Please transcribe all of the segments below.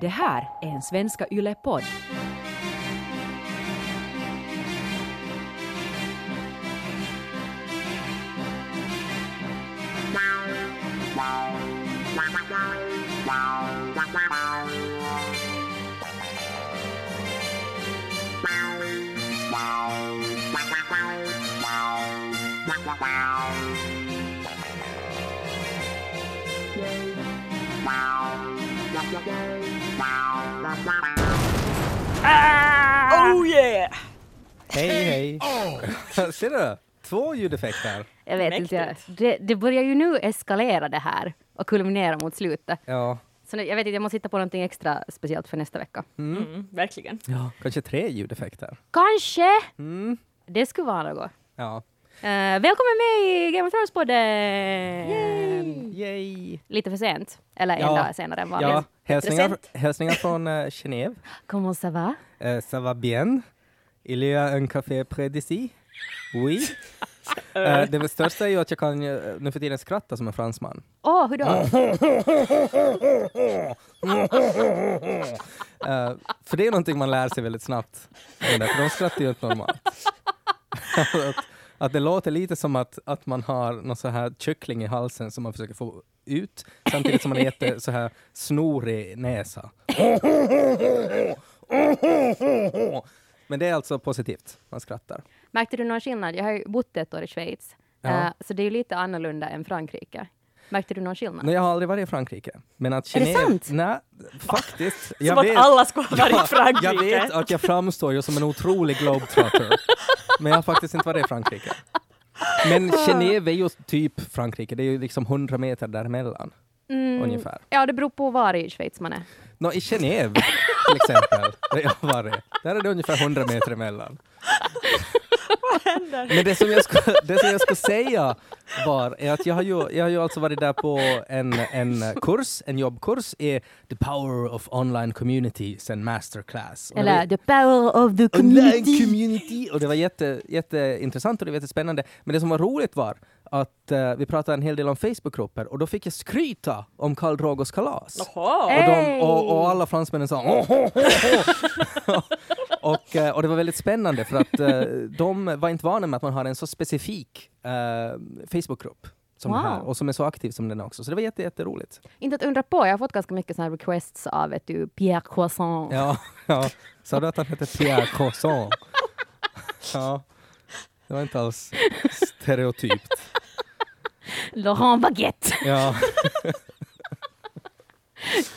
Det här är en Svenska yle -podd. Wow. Yle-podd. Oh yeah! Hej, hej. Ser du? Två ljudeffekter. Jag vet inte, jag, det, det börjar ju nu eskalera det här och kulminera mot slutet. Ja. Så nu- jag vet inte, jag måste hitta på någonting extra speciellt för nästa vecka. Mm, verkligen. ja. Kanske tre ljudeffekter. Kanske! Mm. Det skulle vara något. Ja. Uh, välkommen med i Game of Thrones-podden! Yay. Lite för sent, eller en Ja. dag senare än vanligt. Ja, hälsningar, hälsningar från uh, Genève. Comment ça va? Uh, ça va bien? Il y a un café près d'ici? Oui. Eh, det största är ju att jag kan eh, nu för tiden skratta som en fransman. Åh, hur då? Eh, för det är någonting man lär sig väldigt snabbt. För de skrattar ju inte normalt. att, att det låter lite som att, att man har någon så här kyckling i halsen som man försöker få ut samtidigt som man äter så här snorig näsa. Men det är alltså positivt, man skrattar. Märkte du någon skillnad? Jag har ju bott ett år i Schweiz, Ja. Eh, så det är ju lite annorlunda än Frankrike. Märkte du någon skillnad? Nej, jag har aldrig varit i Frankrike. Men att Är det sant? Nej, faktiskt. Som Jag att vet, alla skulle ha varit i Frankrike. jag vet att jag framstår ju som en otrolig globetrotter. men jag har faktiskt inte varit i Frankrike. Men Genève är ju typ Frankrike, det är ju liksom 100 meter däremellan Mm, ungefär. Ja, det beror på var i Schweiz man är. Nå, I Genève till exempel, där jag har varit, där är det ungefär 100 meter emellan. Men det som, jag skulle, det som jag skulle säga var är att jag har ju, jag har ju alltså varit där på en, en kurs, en jobbkurs i The Power of Online Communities and Masterclass. Och Eller the power of the Online community. community! Och det var jätte, jätteintressant och det var jättespännande. Men det som var roligt var att eh, vi pratade en hel del om Facebookgrupper och då fick jag skryta om Karl Dragos kalas. Och, de, och, och alla fransmännen sa "Åh, åh, åh, åh." och, eh, och det var väldigt spännande för att eh, de var inte vana med att man har en så specifik eh, Facebookgrupp som Wow. här och som är så aktiv som den är också. Så det var jätte, jätteroligt. Inte att undra på, jag har fått ganska mycket såna här requests av vet du, Pierre Croissant. Ja, ja. Sa du att han hette Pierre Croissant? Ja, det var inte alls stereotypt. Laurent Baguette. Ja,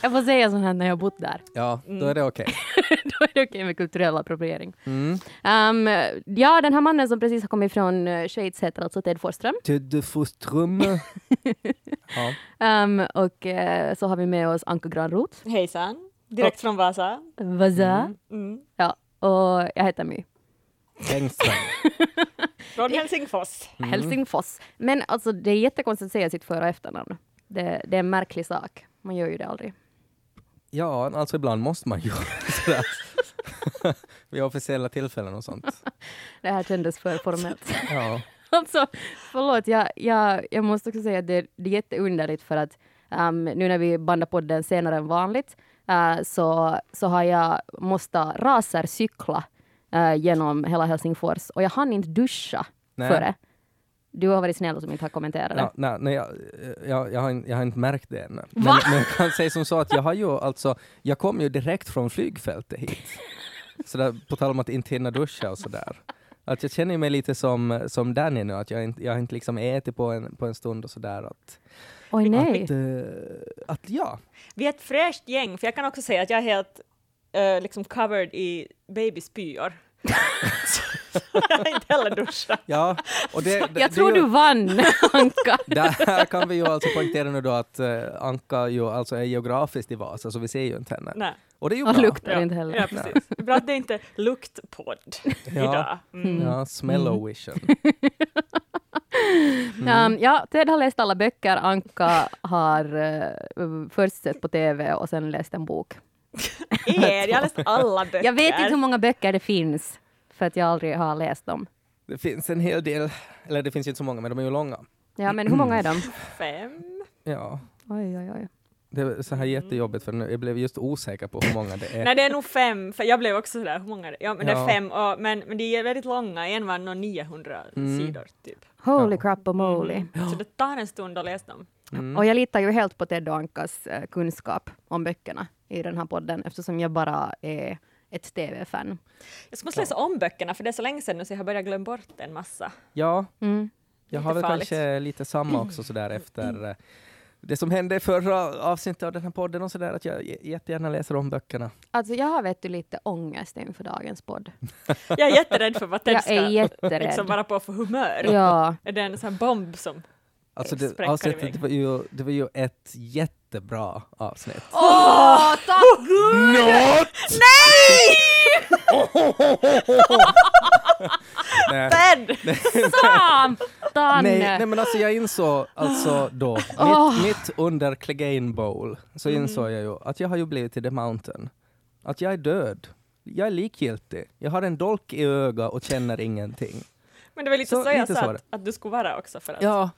Jag får säga sånt här när jag har bott där. ja då är det okej. Då är det okej med kulturell appropriering. Mm. Um, ja, den här mannen som precis har kommit från eh, Schweiz heter alltså Ted Forsström. Ted de Frustrum. Ja. Um, och eh, så har vi med oss Anka Granroth. Hejsan. Direkt från Vasa. Vaza. Mm. Ja, och jag heter My. Från Helsingfors. Mm. Helsingfors. Men alltså det är jättekonstigt att säga sitt för och efternamn. Det, det är en märklig sak. Man gör ju det aldrig. Ja, alltså ibland måste man ju sådär. Vid officiella tillfällen och sånt. Det här kändes för formellt. Ja. Alltså, förlåt, jag, jag, jag måste också säga att det, det är jätteunderligt för att um, nu när vi bandar podden senare än vanligt uh, så, så har jag måste racercykla uh, genom hela Helsingfors och jag hann inte duscha Nej. före. Du har varit snäll som inte har kommenterat det. Ja, nej, nej, jag, jag, jag, har, inte- jag har inte märkt det ännu. Men, Va? men jag kan säga som så att jag har ju alltså, jag kom ju direkt från flygfältet hit. Så där, på tal om att inte hinna duscha och sådär. Att jag känner mig lite som, som Danny nu, att jag inte, jag har inte liksom ätit på en, på en stund och sådär. Att, Oj nej. att, eh, att ja, Vi är ett fräscht gäng, för jag kan också säga att jag är helt eh, liksom covered i babyspyor. Jag har inte heller duschat. ja. Och det, det, Jag tror ju- du vann, Anka. Där kan vi ju alltså poängtera nu då att eh, Anka ju alltså är geografiskt i Vasa, så vi ser ju inte henne. Nej. Och det är ju bra. luktar inte heller. Ja, precis. Bra att det inte är luktpodd idag. Mm. Ja, smell-o-vision. Um, ja, Ted har läst alla böcker, Anka har uh, först sett på TV och sen läst en bok. Er, jag har läst alla böcker. Jag vet inte hur många böcker det finns, för att jag aldrig har läst dem. Det finns en hel del, eller det finns ju inte så många, men de är ju långa. Ja, men hur många är de? Fem. Ja, Oj, oj, oj. Det är så här jättejobbigt för nu, jag blev just osäker på hur många det är. Nej, det är nog fem, för jag blev också sådär, hur många är det? Ja, men det Ja. är fem, och, men, men de är väldigt långa, en var nog 900 Mm. sidor typ. Holy Ja. crap och moly. Så det tar en stund att läsa dem. Mm. Och jag litar ju helt på Ted och Ankas eh, kunskap om böckerna i den här podden eftersom jag bara är ett TV-fan. Jag ska måste läsa om böckerna, för det är så länge sedan nu så jag har börjat glömma bort en massa. Ja, Mm. jag har väl farligt. kanske lite samma också sådär efter eh, det som hände i förra avsnittet av den här podden och sådär, att jag jättegärna läser om böckerna. Alltså jag har vet du lite ångest inför dagens podd. Jag är jätterädd för vad Ted Jag ska är jätterädd. liksom vara på för humör. Ja, Är det en sån här bomb som... Alltså det, avsnittet, det, var ju, det var ju ett jättebra avsnitt. Åh, tack gud! Not! Nej! Nej. Ted! Satan! Nej, nej men alltså jag insåg alltså då, Åh. mitt, mitt under Clegane Bowl, så insåg jag ju att jag har ju blivit till The Mountain. Att jag är död. Jag är likgiltig. Jag har en dolk i ögat och känner ingenting. Men det var lite Så, så, jag lite sa att, att du skulle vara också för att Ja.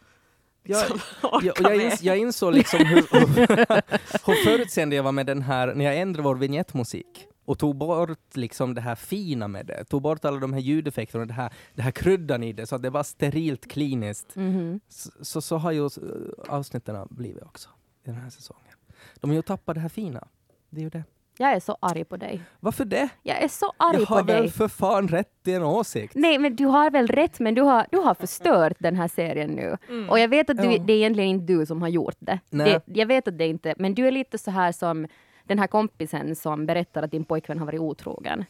Jag, jag, jag, med. ins, jag insåg liksom hur, hur, förutseende jag var med den här, när jag ändrade vår vignettmusik och tog bort liksom det här fina med det, tog bort alla de här ljudeffekterna och det här, det här kryddan i det så att det var sterilt kliniskt. Mhm. Så, så, så har ju avsnitten blivit också i den här säsongen. De har ju tappat det här fina. Det är ju det. Jag är så arg på dig. Varför det? Jag är så arg jag på har dig. väl för fan rätt till en åsikt. Nej, men du har väl rätt, men du har, du har förstört den här serien nu. Mm. Och jag vet att du, Ja. det är egentligen inte du som har gjort det. Nej. det. Jag vet att det inte, men du är lite så här som den här kompisen som berättar att din pojkvän har varit otrogen.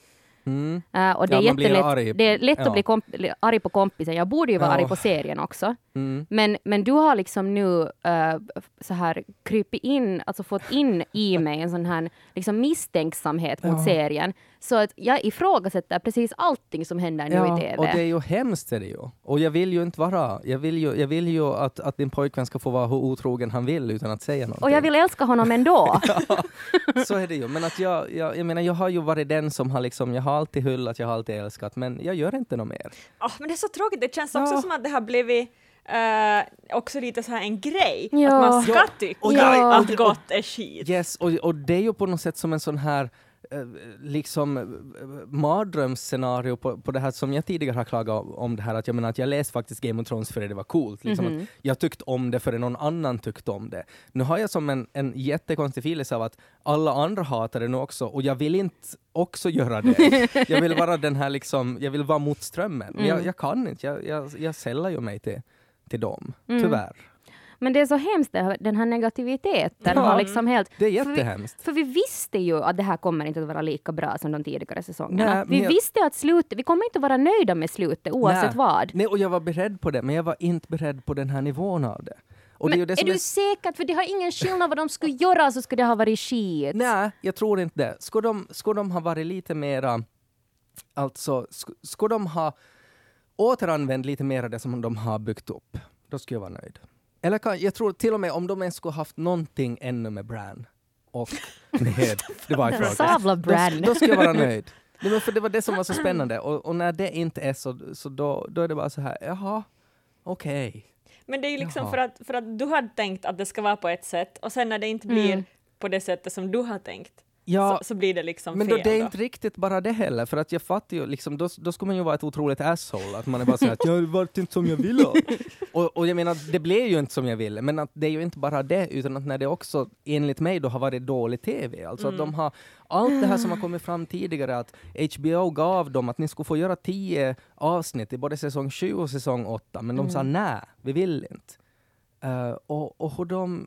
Mm. Uh, och det, Ja, är jättelätt, det är lätt Ja. att bli komp- arg på kompisen. Jag borde ju vara Ja. arg på serien också. Mm. Men, men du har liksom nu uh, så här krypit in, alltså fått in i mig en sån här liksom misstänksamhet mot serien. Så att jag ifrågasätter precis allting som händer nu i TV. och det är ju hemskt är det ju. Och jag vill ju inte vara, jag vill ju, jag vill ju att, att din pojkvän ska få vara hur otrogen han vill utan att säga någonting. Och jag vill älska honom ändå. Så är det ju. Men att jag, jag, jag menar, jag har ju varit den som har liksom, jag har alltid hyllat, jag har alltid älskat, men jag gör inte något mer. Åh, men det är så tråkigt, det känns också Ja. som att det har blivit eh, också lite så här en grej, Ja. att man ska Ja, tycka och jag- att gott är skit. Yes, och, och det är ju på något sätt som en sån här liksom eh, mardrömsscenario på, på det här som jag tidigare har klagat om det här att jag menar att jag läste faktiskt Game of Thrones för det var coolt. Liksom Mhm. att jag tyckte om det för någon annan tyckte om det. Nu har jag som en, en jättekonstig feeling av att alla andra hatar det nu också och jag vill inte också göra det. jag vill vara den här liksom, jag vill vara mot strömmen. Men jag, Mm. jag kan inte, jag, jag, jag sällar ju mig till, till dem, Mm. tyvärr. Men det är så hemskt, det den här negativiteten Ja. har liksom helt... Det är För vi- jättehemskt. För vi visste ju att det här kommer inte att vara lika bra som de tidigare säsongerna. Nej, vi jag- visste att slutet, vi kommer inte att vara nöjda med slutet oavsett Nej. vad. Nej, och jag var beredd på det, men jag var inte beredd på den här nivån av det. Och är Men det är som du säker? För det har ingen skillnad vad de skulle göra så skulle det ha varit skit. Nej, jag tror inte det. Ska de, ska de ha varit lite mera... Alltså, ska de ha återanvänt lite mer av det som de har byggt upp, då skulle jag vara nöjd. Eller kan, jag tror till och med om de ens skulle haft någonting ännu med Bran och med The White Walkers, Sabla då, Bran. då skulle jag vara nöjd. Nej, men för det var det som var så spännande och, och när det inte är så, så då, då är det bara så här, jaha, okej. Men det är ju liksom Jaha. för att, för att du hade tänkt att det ska vara på ett sätt och sen när det inte blir Mm. på det sättet som du har tänkt Ja, så, så blir det liksom Men fel. då, det är då. inte riktigt bara det heller, för att jag fattar ju liksom, då, då ska man ju vara ett otroligt asshole, att man är bara såhär att jag vart inte som jag ville. och, och jag menar, det blev ju inte som jag ville, men att det är ju inte bara det, utan att när det också enligt mig då har varit dålig TV, alltså att de har allt det här som har kommit fram tidigare, att HBO gav dem att ni skulle få göra tio avsnitt i både säsong 7 och säsong 8, men de sa nej, vi vill inte. Eh, och, och hur de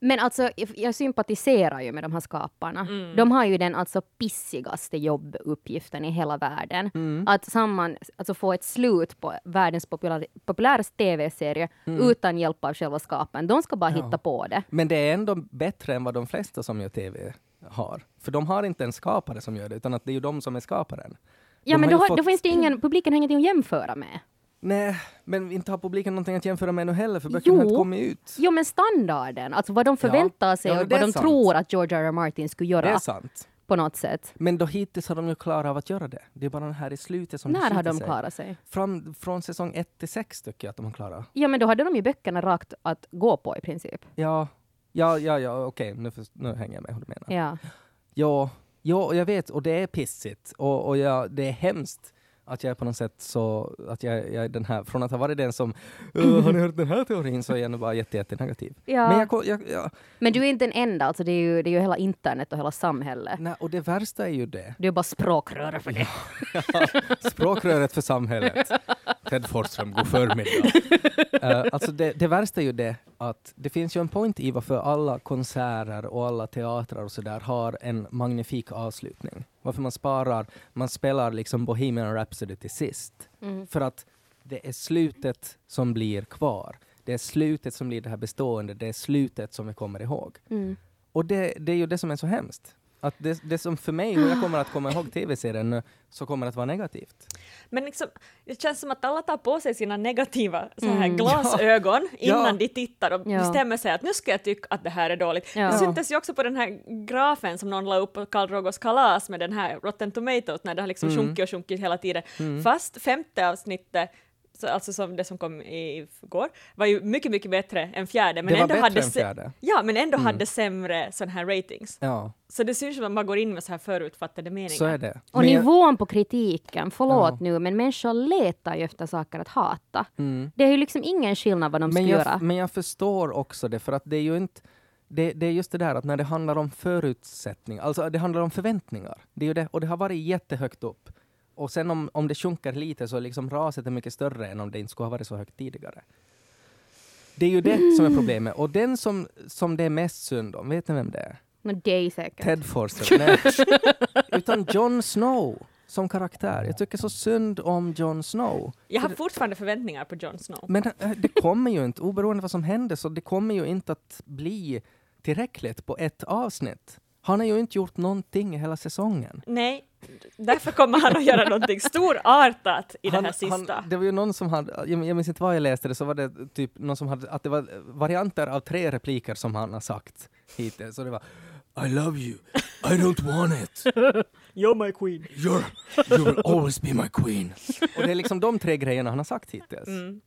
Men alltså, jag- sympatiserar ju med de här skaparna. Mm. De har ju den alltså pissigaste jobbuppgiften i hela världen. Mm. Att samman, alltså få ett slut på världens populär, populäraste tv-serie utan hjälp av själva skaparen. De ska bara Mm. Ja. hitta på det. Men det är ändå bättre än vad de flesta som gör TV har. För de har inte en skapare som gör det, utan att det är ju de som är skaparen. Ja, De men då, fått- då finns det ingen, publiken har ingenting att jämföra med. Nej, men inte har publiken någonting att jämföra med nu heller, för böckerna har Jo. inte kommit ut. Jo, men standarden, alltså vad de förväntar sig Ja, och vad de sant. tror att George R. R. Martin skulle Det är göra sant. på något sätt. Men då hittills har de ju klarat av att göra det. Det är bara den här i slutet som När har de sig. klarat sig? Fram, från säsong 1 till 6 tycker jag att de har klarat. Ja, men då hade de ju böckerna rakt att gå på i princip. Ja, Ja, ja, ja, okej, nu, först- nu hänger jag med hur du menar. Ja. Ja, ja, jag vet, och det är pissigt. Och, och jag, det är hemskt att jag är på något sätt så, att jag, jag är den här, från att ha varit den som "Åh, har ni hört den här teorin så är jag nu bara jätte, jätte negativ. Ja. Men jag, jag, jag, Men du är inte den enda, alltså det är ju, det är ju hela internet och hela samhället. nej, och det värsta är ju det. Du är bara språkröre för det. Språkröret för samhället. Ted Forsström, god förmiddag. uh, alltså det, det värsta är ju det att det finns ju en point i varför alla konserter och alla teatrar och sådär har en magnifik avslutning. Varför man sparar, man spelar liksom Bohemian Rhapsody till sist. Mm. För att det är slutet som blir kvar. Det är slutet som blir det här bestående, det är slutet som vi kommer ihåg. Mm. Och det, det är ju det som är så hemskt. Att det, det som för mig, hur jag kommer att komma ihåg tv-serien nu, så kommer det att vara negativt. Men liksom, det känns som att alla tar på sig sina negativa så här Mm. glasögon Ja. innan de tittar och Ja. bestämmer sig att nu ska jag tycka att det här är dåligt. Ja. Det syntes ju också på den här grafen som någon la upp på Karl Rogos kalas med den här Rotten Tomatoes när det har liksom Mm. sjunkit och sjunkit hela tiden. Fast femte avsnittet så, alltså som det som kom i går, var ju mycket, mycket bättre än fjärde. Men det var ändå bättre hade än fjärde. Ja, men ändå Mm. hade sämre sån här ratings. Ja, Så det syns som att man går in med så här förutfattade meningar. så är det. Och Men jag- nivån på kritiken, förlåt Ja. nu, men människor letar ju efter saker att hata. Mm. Det är ju liksom ingen skillnad vad de ska Men göra. jag, men jag förstår också det, för att det är ju inte det, det är just det där att när det handlar om förutsättningar, alltså det handlar om förväntningar. Det är ju det, och det har varit jättehögt upp. Och sen om, om det sjunker lite så är liksom raset är mycket större än om det inte skulle ha varit så högt tidigare. Det är ju det som är problemet. Och den som, som det är mest synd om, vet ni vem det är? Men det är säkert. Ted Forsström. Nej. Utan Jon Snow som karaktär. Jag tycker så synd om Jon Snow. Jag har fortfarande förväntningar på Jon Snow. Men äh, det kommer ju inte, oberoende vad som händer, så det kommer ju inte att bli tillräckligt på ett avsnitt. Han har ju inte gjort någonting i hela säsongen. Nej, därför kommer han att göra någonting storartat i det han, här sista. Han, det var ju någon som hade, jag, jag minns inte vad jag läste det, så var det typ någon som hade, att det var varianter av tre repliker som han har sagt hittills. Så det var I love you, I don't want it, You're my queen. you're, you will always be my queen. Och det är liksom de tre grejerna han har sagt hittills. Mm.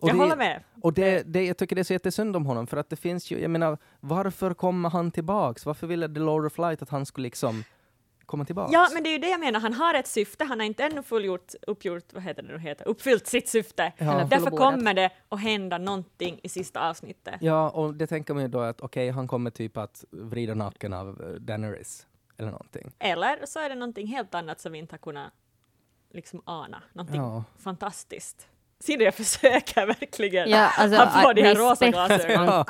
Och Jag det- håller med. Och det, det, jag tycker det är så jättesynd om honom, för att det finns ju, jag menar, varför kommer han tillbaks? Varför ville The Lord of Light att han skulle liksom komma tillbaks? Ja, men det är ju det jag menar. Han har ett syfte. Han har inte ännu fullgjort, uppgjort, vad heter det nu heter, uppfyllt sitt syfte. Ja. Därför kommer det att hända någonting i sista avsnittet. Ja, och det tänker man ju då att okej, han kommer typ att vrida nacken av eh, Daenerys, eller någonting. Eller så är det någonting helt annat som vi inte har kunnat liksom ana. Någonting Ja. fantastiskt. Du, jag försöker verkligen Ja, alltså, ha på de här rosa glasögonen.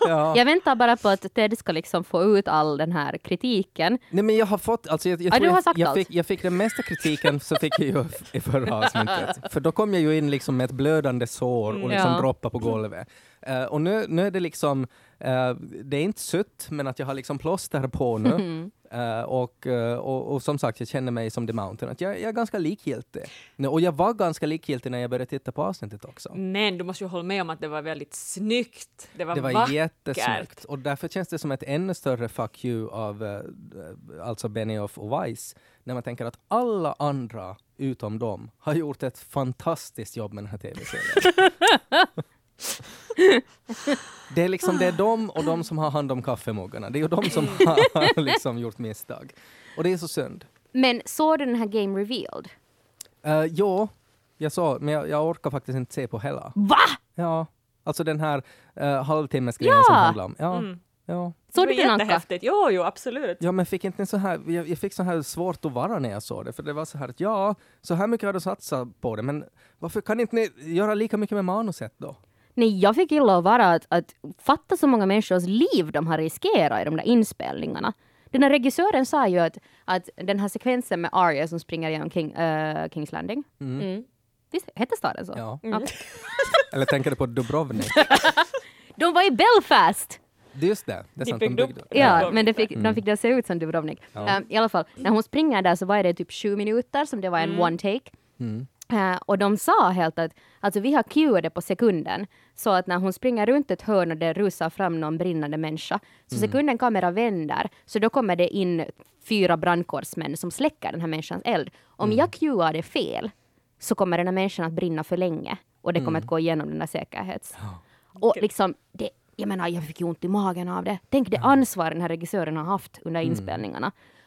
Ja. Jag väntar bara på att Ted ska liksom få ut all den här kritiken. Nej men jag har fått, alltså jag, jag, Ja, tror du har jag, sagt jag, allt. fick, jag fick den mesta kritiken så fick jag ju i förra avsnittet. För då kom jag ju in liksom med ett blödande sår och liksom Ja. droppa på golvet. Eh, och nu, nu är det liksom, eh, det är inte sött men att jag har liksom plåster på nu. Mm. Eh, och, eh, och, och som sagt, jag känner mig som The Mountain, att jag, jag är ganska likgiltig. Och jag var ganska likgiltig när jag började titta på avsnittet också. Men du måste ju hålla med om att det var väldigt snyggt. Det var, Det var vackert. jättesnyggt och därför känns det som ett ännu större fuck you av eh, alltså Benioff och Weiss när man tänker att alla andra utom dem har gjort ett fantastiskt jobb med den här tv-serien. det är liksom det är de och de som har hand om kaffemuggarna. Det är ju de som har liksom gjort misstag. Och det är så synd. Men såg du den här Game Revealed? Uh, jo, jag sa, men jag, jag orkar faktiskt inte se på hela. Va? Ja, alltså den här uh, halvtimmesgrejen Ja! som handlar om. Ja, Mm. ja. Såg det du var den Anka? jättehäftigt. Jo, jo, absolut. Ja, men fick inte en så här, jag, jag fick så här svårt att vara när jag såg det, för det var så här att ja, så här mycket har du satsat på det, men varför kan inte ni göra lika mycket med manuset då? Nej, jag fick illa att vara att, att fatta så många människors liv de har riskerat i de där inspelningarna. Den här regissören sa ju att, att den här sekvensen med Arya som springer genom King, eh, Kings Landing, Mm. Mm. visst hette staden så? Ja. Mm. Eller tänker du på Dubrovnik? De var i Belfast! Det är just det, det är De sant, de byggde. Ja, men det fick, de fick det se ut som Dubrovnik. Ja. Ehm, I alla fall, när hon springer där så var det typ sju minuter som det var en Mm. one take. Mm. Eh, och de sa helt att alltså, vi har cueat det på sekunden. Så att när hon springer runt ett hörn och det rusar fram någon brinnande människa, så Mm. sekunden kamera vänder, så då kommer det in fyra brandkårsmän som släcker den här människans eld. Om Mm. jag cuear det fel, så kommer den här människan att brinna för länge och det kommer Mm. att gå igenom den där säkerhets... Och liksom, det, jag menar, jag fick ju ont i magen av det. Tänk det ansvar den här regissören har haft under Mm.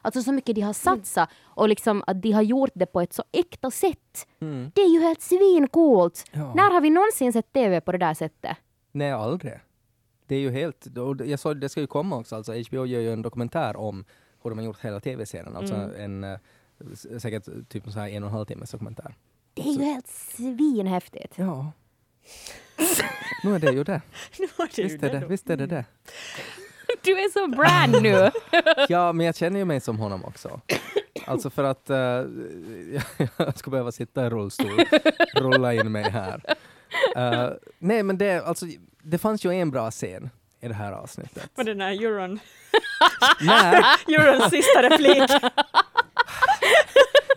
Alltså så mycket de har satsat och liksom att de har gjort det på ett så äkta sätt. Det är ju helt svincoolt. Mm. Ja. När har vi någonsin sett TV på det där sättet? Nej, aldrig. Det är ju helt... Jag sa det ska ju komma också, alltså HBO gör ju en dokumentär om hur de har gjort hela tv-serien, alltså en eh, säkert typ en så här en och en halv timmes dokumentär. Det är ju helt svinhäftigt. Ja. nu är det ju det. Nu var det Visst är det, då. visst är det det. Du är så brand nu! Ja, men jag känner ju mig som honom också. Alltså för att eh, jag ska behöva sitta i rullstol, rulla in mig här. Eh, nej, men det, alltså, det fanns ju en bra scen i det här avsnittet. På den här euron, Nej, eurons sista replik.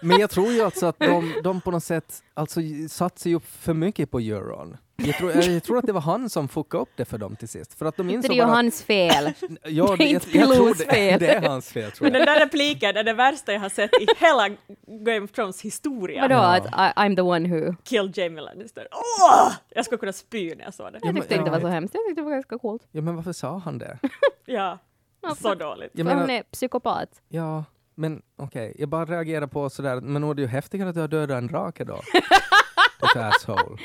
men jag tror ju alltså att de, de på något sätt alltså, satsar ju upp för mycket på euron. Jag tror, jag, tror att det var han som fuckade upp det för dem till sist. För att de Det är insåg ju att- hans fel. Ja, det är jag, inte det, fel. det är hans fel tror Men jag. den där repliken är det värsta jag har sett i hela Game of Thrones historia. Vadå Ja. att I, I'm the one who... Kill Jamie Lannister. Åh! Jag skulle kunna spy när jag såg det. Ja, Jag men- tyckte inte det var så ja. hemskt. Jag tyckte det var ganska coolt. Ja, men varför sa han det? Ja, så dåligt. Jag För han menar, är psykopat. ja, men okej, jag bara reagerar på sådär, men nog är det ju häftigare att du har dödat en drake då. Ett asshole.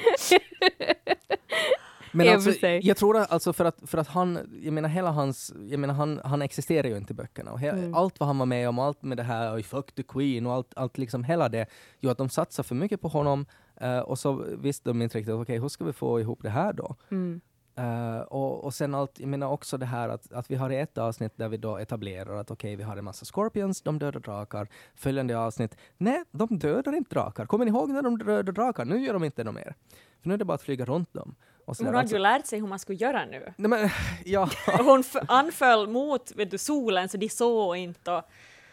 Men och alltså, jag tror att, alltså för att, för att han, jag menar hela hans, jag menar han, han existerar ju inte i böckerna. Och he, Mm. Allt vad han var med om, allt med det här, "Oj, fuck the queen och allt, allt liksom hela det, gjorde att de satsade för mycket på honom eh, och så visste de inte riktigt, okej hur ska vi få ihop det här då? Mm. Eh, och, och sen allt, jag menar också det här att, att vi har ett avsnitt där vi då etablerar att okej, vi har en massa scorpions, de dödar drakar. Följande avsnitt, nej, de dödar inte drakar. Kommer ni ihåg när de dödade drakar? Nu gör de inte det mer. För nu är det bara att flyga runt dem. Och. Hon hade Alltså, ju lärt sig hur man skulle göra nu. nej, men, ja, hon f- anföll mot vet du, solen så de såg inte. Och,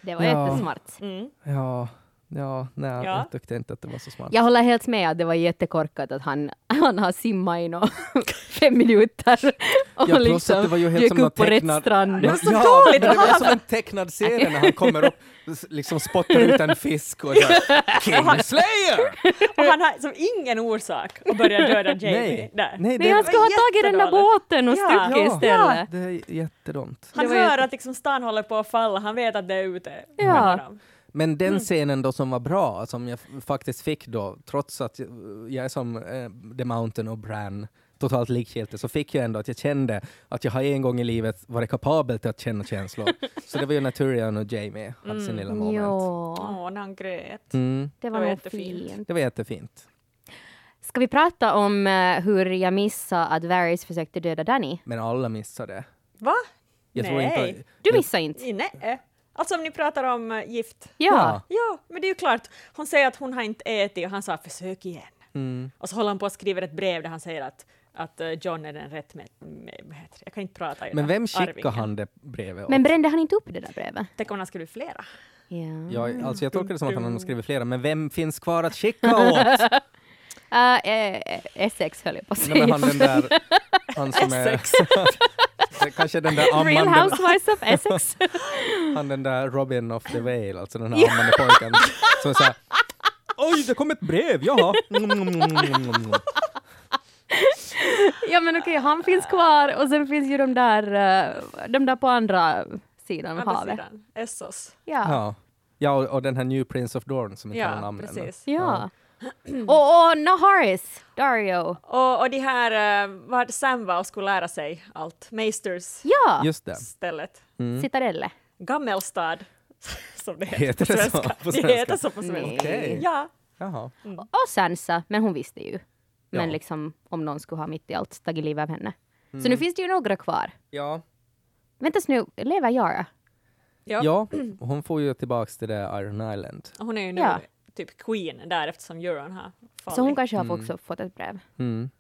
Det var Ja. jättesmart. mm. ja, ja, nej, Ja. jag tyckte inte att det var så smart. Jag håller helt med att det var jättekorkat att han, han har simmat i fem minuter och Ja, liksom att det var ju helt dök som upp på rätt tecknad- strand. Ja, så ja, dåligt. men det var som en tecknad serie när han kommer upp, liksom spottar ut en fisk och så här, Kingslayer! och han har som ingen orsak att börja döda Jamie. Nej, nej, Nej, det, han ska ha var tagit den där båten och Ja. stuckit Ja. istället. det är jättedumt. Han Det var hör jätte- att liksom stan håller på att falla, han vet att det är ute Ja. Men den Mm. scenen då som var bra, som jag faktiskt fick då, trots att jag, är som eh, The Mountain och Bran, totalt likgiltig, så fick jag ändå att jag kände att jag har en gång i livet varit kapabel till att känna känslor. så det var ju när Tyrion och Jamie hade sin lilla moment. Ja, Åh, när han grät. Mm, det var Det var jättefint. fint. det var jättefint. Ska vi prata om eh, hur jag missade att Varys försökte döda Danny? Men alla missade. Va? Jag tror Nej. inte... Du missade inte? Nej. Alltså om ni pratar om uh, gift. Ja. Ja, men det är ju klart. Hon säger att hon har inte ätit och han sa försök igen. Mm. Och så håller han på att skriva ett brev där han säger att, att uh, John är den rätt med, med det? Jag kan inte prata Men vem skickade han det brevet åt? Men brände han inte upp det där brevet? Tänk om han skulle flera. Ja. Ja, alltså jag tolkar det som att han har skrivit flera, men vem finns kvar att skicka åt? Uh, eh, Essex höll jag på att säga. Nej, men han den där, han som är... Kanske den där Real ammande, Housewives of Essex. han den där Robin of the Vale, alltså den här ammande pojken som är såhär Oj, det kom ett brev, jaha. Mm, mm, mm, ja men okej, han finns kvar och sen finns ju de där, eh, de där på andra sidan av Andra havet. sidan. Essos. Ja. Ja, ja och, och den här New Prince of Dorn som inte har Ja, namn ännu. precis. Och, och Naharis, Dario. Och, och de här, uh, vad Sam var och skulle lära sig allt. Meisters Ja, Just det. stället. Mm. Citadelle. Gammelstad. Som det heter, Heter på det så svenska. på Det svenska? heter så på svenska. Nej. Okej. Ja. Jaha. Och Sansa, men hon visste ju. Men Ja. liksom om någon skulle ha mitt i allt tagit livet av henne. Så Mm. nu finns det ju några kvar. Ja. Vänta nu, lever Yara? Ja. ja, hon får ju tillbaks till det Iron Island. Hon är ju nu Ja. Typ queen där eftersom Euron har fallit. Så hon kanske har Mm. också fått ett brev. Mm.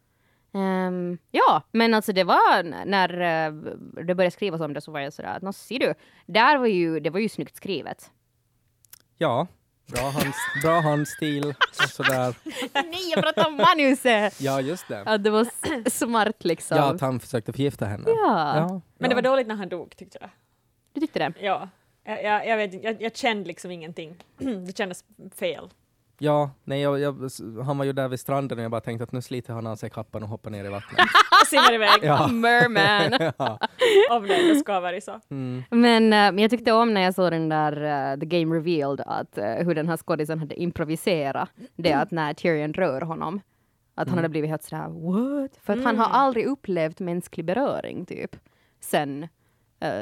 Ehm, ja, men alltså det var när eh, det började skrivas om det så var jag sådär att nå ser du, där var ju, det var ju snyggt skrivet. Ja, bra, hands, bra handstil och sådär. Nej, jag pratar om manuset! Ja, just det. Att det var smart liksom. Ja, att han försökte förgifta henne. Ja. ja Men det var dåligt när han dog tyckte jag. Du tyckte det? Ja. Jag, jag, jag, vet, jag, jag kände liksom ingenting. det kändes fel. Ja, nej, jag, jag, han var ju där vid stranden och jag bara tänkte att nu sliter han av sig kappan och hoppar ner i vattnet. Och simmar iväg. Ja. Merman. ja. Om det ändå ska varit så. Mm. Men, men jag tyckte om när jag såg den där eh, The Game Revealed att eh, hur den här skådisen hade improviserat det att när Tyrion rör honom att han hade blivit helt sådär what? För att han har aldrig upplevt mänsklig beröring typ sen uh,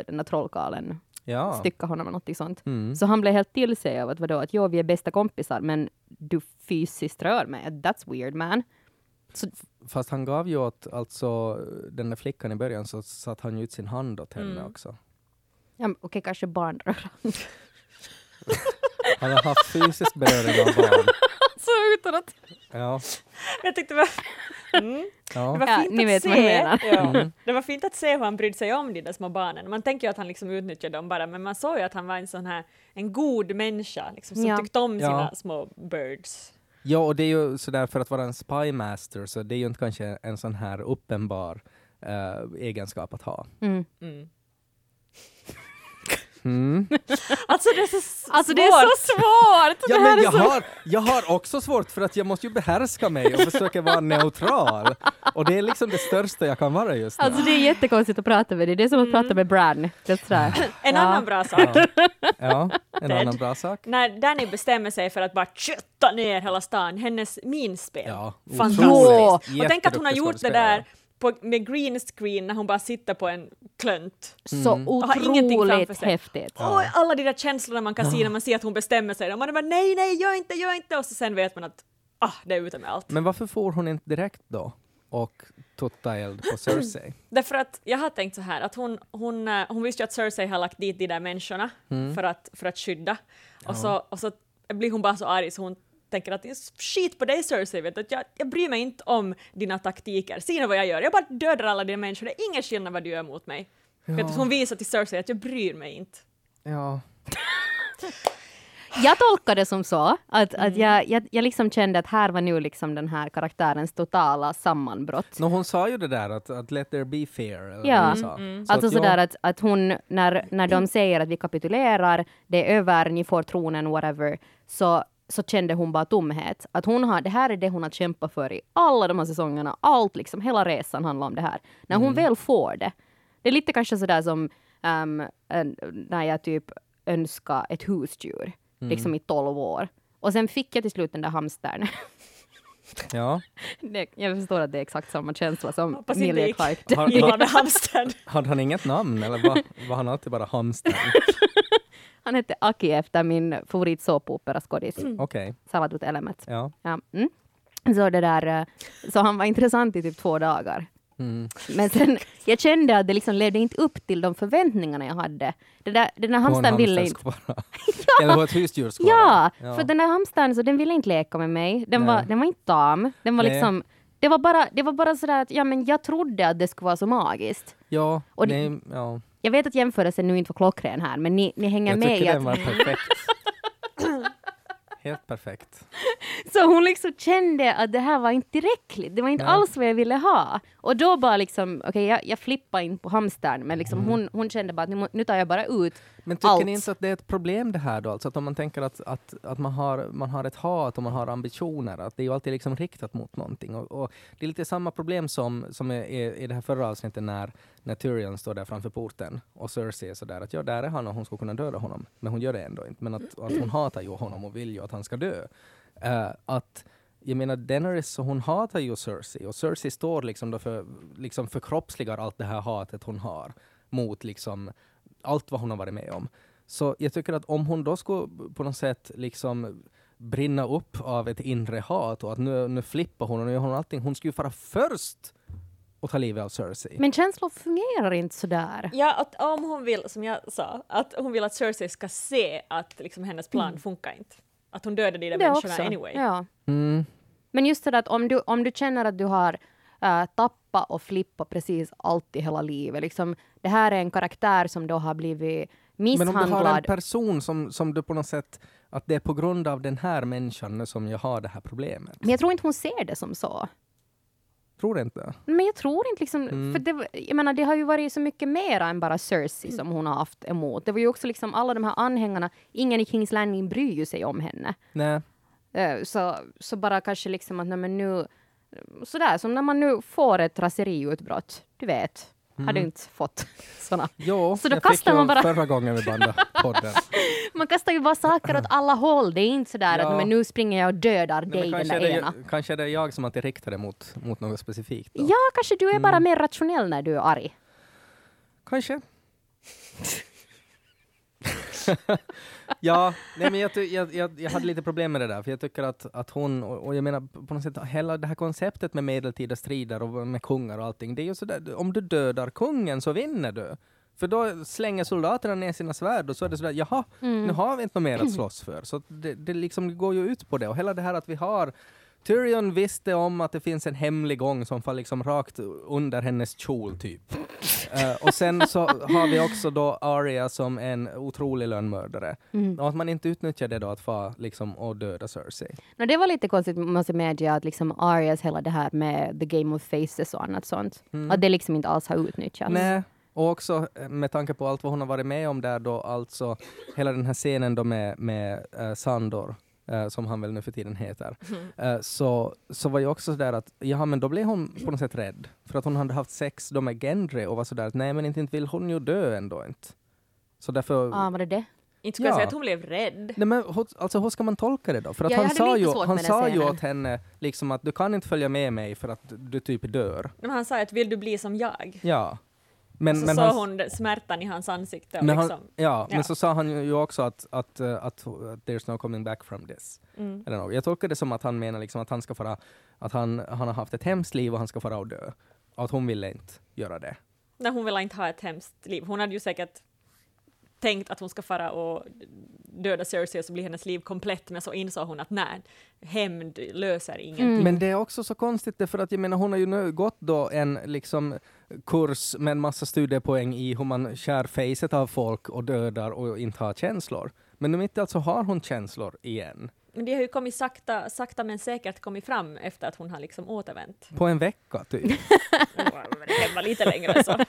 den där trollkarlen ja. styckade honom eller något sånt. Mm. Så han blev helt till sig av att vadå, att jo, vi är bästa kompisar men du fysiskt rör mig. That's weird man. Så, Fast han gav ju åt alltså, den där flickan i början så satte han ju ut sin hand åt henne Mm. också. ja, Okej, kanske barnröra. Han har haft fysisk beröring av barn. Så utan att... Ja. Jag tyckte det var, mm, det ja. var Ja, fint ni att se. Ja, Mm. Det var fint att se hur han brydde sig om de där små barnen. Man tänker ju att han liksom utnyttjade dem bara, men man såg ju att han var en sån här en god människa liksom, som Ja. tyckte om sina Ja. små birds. ja, och det är ju sådär för att vara en spy master så det är ju inte kanske en sån här uppenbar eh, egenskap att ha. Mm. Mm. Mm. Alltså det är så s- Alltså det är så svårt! Ja, men jag så- har, jag har också svårt för att jag måste ju behärska mig och försöka vara neutral. Och det är liksom det största jag kan vara just nu. Alltså det är jättekonstigt att prata med dig. Det är som att prata med Bran. En Ja. annan bra sak. Ja, ja en Ted. annan bra sak. När Danny bestämmer sig för att bara kötta ner hela stan, hennes minspel. Ja, Fantastiskt. Och tänk att hon har gjort det där på, med green screen när hon bara sitter på en klönt. Så ingenting framför otroligt häftigt. Ja. Och alla de där känslorna man kan se när man ser att hon bestämmer sig. Man är bara nej, nej, gör inte, gör inte. Och så sen vet man att ah, det är ute med allt. Men varför får hon inte direkt då och tutta eld på Cersei? Därför att jag har tänkt så här att hon, hon, eh, hon visste ju att Cersei har lagt dit de där människorna Mm. för, att, för att skydda. Och, så, och så blir hon bara så arg så hon tänker att skit på dig Cersei, vet du, att jag, jag bryr mig inte om dina taktiker. Se nu vad jag gör, jag bara dödar alla dina människor, det är ingen skillnad vad du gör mot mig. Vet du, hon visar till Cersei att jag bryr mig inte. Ja. Jag tolkar det som så att, Mm. att jag, jag, jag liksom kände att här var nu liksom den här karaktärens totala sammanbrott. No, hon sa ju det där att, att let there be fair. Eller Ja. sa. Mm, Så Alltså att, sådär ja, att, att hon, när, när de säger att vi kapitulerar, det är över, ni får tronen, whatever, så, så kände hon bara tomhet. Att hon har, det här är det hon har kämpat för i alla de här säsongerna, allt liksom, hela resan handlar om det här. När hon väl får det, det är lite kanske sådär som en, när jag typ önskar ett husdjur, liksom i tolv år. Och sen fick jag till slut den där hamstern. ja. det, jag förstår att det är exakt samma känsla som Hoppas Emilia gick. Clarke. Har, har, hamstern. hade han inget namn eller var, var han alltid bara hamster? Han hette Aki efter min favorit såpoperaskådis. Okej, Salat åt Elemet. ja. Ja. Mm. Så, det där, eh, så han var intressant i typ två dagar. Mm. Men sen, jag kände att det liksom levde inte upp till de förväntningarna jag hade. Det där, den där hamstern ville inte... vara- Eller på ett husdjur Ja, vara. för den där hamstern så den ville inte leka med mig. Den, Nej. var, den var inte tam. Den var Nej. liksom... Det var, bara, det var bara sådär att ja, men jag trodde att det skulle vara så magiskt. Ja, Och det- nej, ja. Jag vet att jämförelsen nu inte var klockren här, men ni, ni hänger Jag med i tycker den var perfekt. Helt perfekt. Så hon liksom kände att det här var inte tillräckligt. Det var inte Nej. alls vad jag ville ha. Och då bara liksom, okej jag, jag flippade inte på hamstern, men liksom hon, hon kände bara att nu, nu tar jag bara ut Men tycker allt. ni inte att det är ett problem det här då? Alltså att om man tänker att, att, att man, har, man har ett hat och man har ambitioner, att det är ju alltid liksom riktat mot någonting. Och, och det är lite samma problem som, som är, är, i det här förra avsnittet när, när Tyrion står där framför porten och Cersei är sådär att ja, där är han och hon skulle kunna döda honom. Men hon gör det ändå inte. Men att, att hon hatar ju honom och vill ju att han ska dö. Eh, att jag menar Daenerys, så hon hatar ju Cersei och Cersei står liksom då för, liksom förkroppsligar allt det här hatet hon har mot liksom allt vad hon har varit med om. Så jag tycker att om hon då skulle på något sätt liksom brinna upp av ett inre hat och att nu, nu flippar hon och nu gör hon allting. Hon skulle ju fara först och ta livet av Cersei. Men känslor fungerar inte sådär. Ja, att om hon vill, som jag sa, att hon vill att Cersei ska se att liksom, hennes plan funkar inte. Att hon dödade de där Det människorna också. anyway. Ja. Mm. Men just det att om du, om du känner att du har uh, tappat och flippat precis allt i hela livet. Liksom, det här är en karaktär som då har blivit Men om du har en misshandlad. person som, som du på något sätt, att det är på grund av den här människan som jag har det här problemet. Men jag tror inte hon ser det som så. Tror du inte? Men jag tror inte liksom, Mm. för det, jag menar, det har ju varit så mycket mer än bara Cersei som hon har haft emot. Det var ju också liksom alla de här anhängarna, ingen i Kings Landing bryr ju sig om henne. Nej. Eh, så, så bara kanske liksom att nej, men nu, sådär som när man nu får ett raseriutbrott, du vet, har du inte fått såna? Jo, Så då jag fick kastar ju man bara- förra gången vi bandade podden. Man kastar ju bara saker åt alla håll, det är inte sådär Ja. att men nu springer jag och dödar Nej, dig men den kanske, där är det, ena. kanske är det jag som alltid riktar det mot, mot något specifikt. Då. Ja, kanske du är Mm. bara mer rationell när du är arg. Kanske. Ja, nej men jag, jag, jag, jag hade lite problem med det där, för jag tycker att, att hon, och, och jag menar på något sätt, hela det här konceptet med medeltida strider och med kungar och allting, det är ju sådär, om du dödar kungen så vinner du. För då slänger soldaterna ner sina svärd och så är det sådär, jaha, nu har vi inte något mer att slåss för. Så det, det liksom går ju ut på det. Och hela det här att vi har Tyrion visste om att det finns en hemlig gång som faller liksom rakt under hennes kjol typ. Eh, och sen så har vi också då Arya som en otrolig lönnmördare. Mm. Och att man inte utnyttjar det då att få liksom och döda Cersei. No, det var lite konstigt, måste jag medge, att liksom Arias hela det här med the game of faces och annat sånt, att det liksom inte alls har utnyttjats. Nej, och också eh, med tanke på allt vad hon har varit med om där då, alltså hela den här scenen då med, med eh, Sandor, eh, som han väl nu för tiden heter, eh, så, så var ju också sådär att, ja men då blev hon på något sätt rädd. För att hon hade haft sex då med Gendry och var sådär att nej men inte, inte vill hon ju dö ändå inte. Så därför, Ah, var det det? Inte skulle jag Ja. säga att hon blev rädd. Nej, men hur, alltså, hur ska man tolka det då? För att Ja, jag han hade sa, ju, han sa ju åt henne liksom att du kan inte följa med mig för att du typ dör. Men han sa att vill du bli som jag? Ja. Men, så men såg han, hon smärtan i hans ansikte. Men han, liksom, ja, ja. men så sa han ju också att, att, uh, att uh, there's no coming back from this. mm. Eller något. Jag tolkar det som att han menar liksom att han ska fara, att han, han har haft ett hemskt liv och han ska fara och dö. Och att hon ville inte göra det. Nej, hon ville inte ha ett hemskt liv. Hon hade ju säkert tänkt att hon ska fara och döda Cersei och så blir hennes liv komplett, men så insåg hon att nej, hämnd löser ingenting. Mm. Men det är också så konstigt därför att jag menar hon har ju nu gått då en liksom kurs med en massa studiepoäng i hur man skär facet av folk och dödar och inte har känslor. Men nu mitt i allt så har hon känslor igen. Men det har ju kommit sakta, sakta men säkert kommit fram efter att hon har liksom återvänt. På en vecka typ. Det var lite längre så.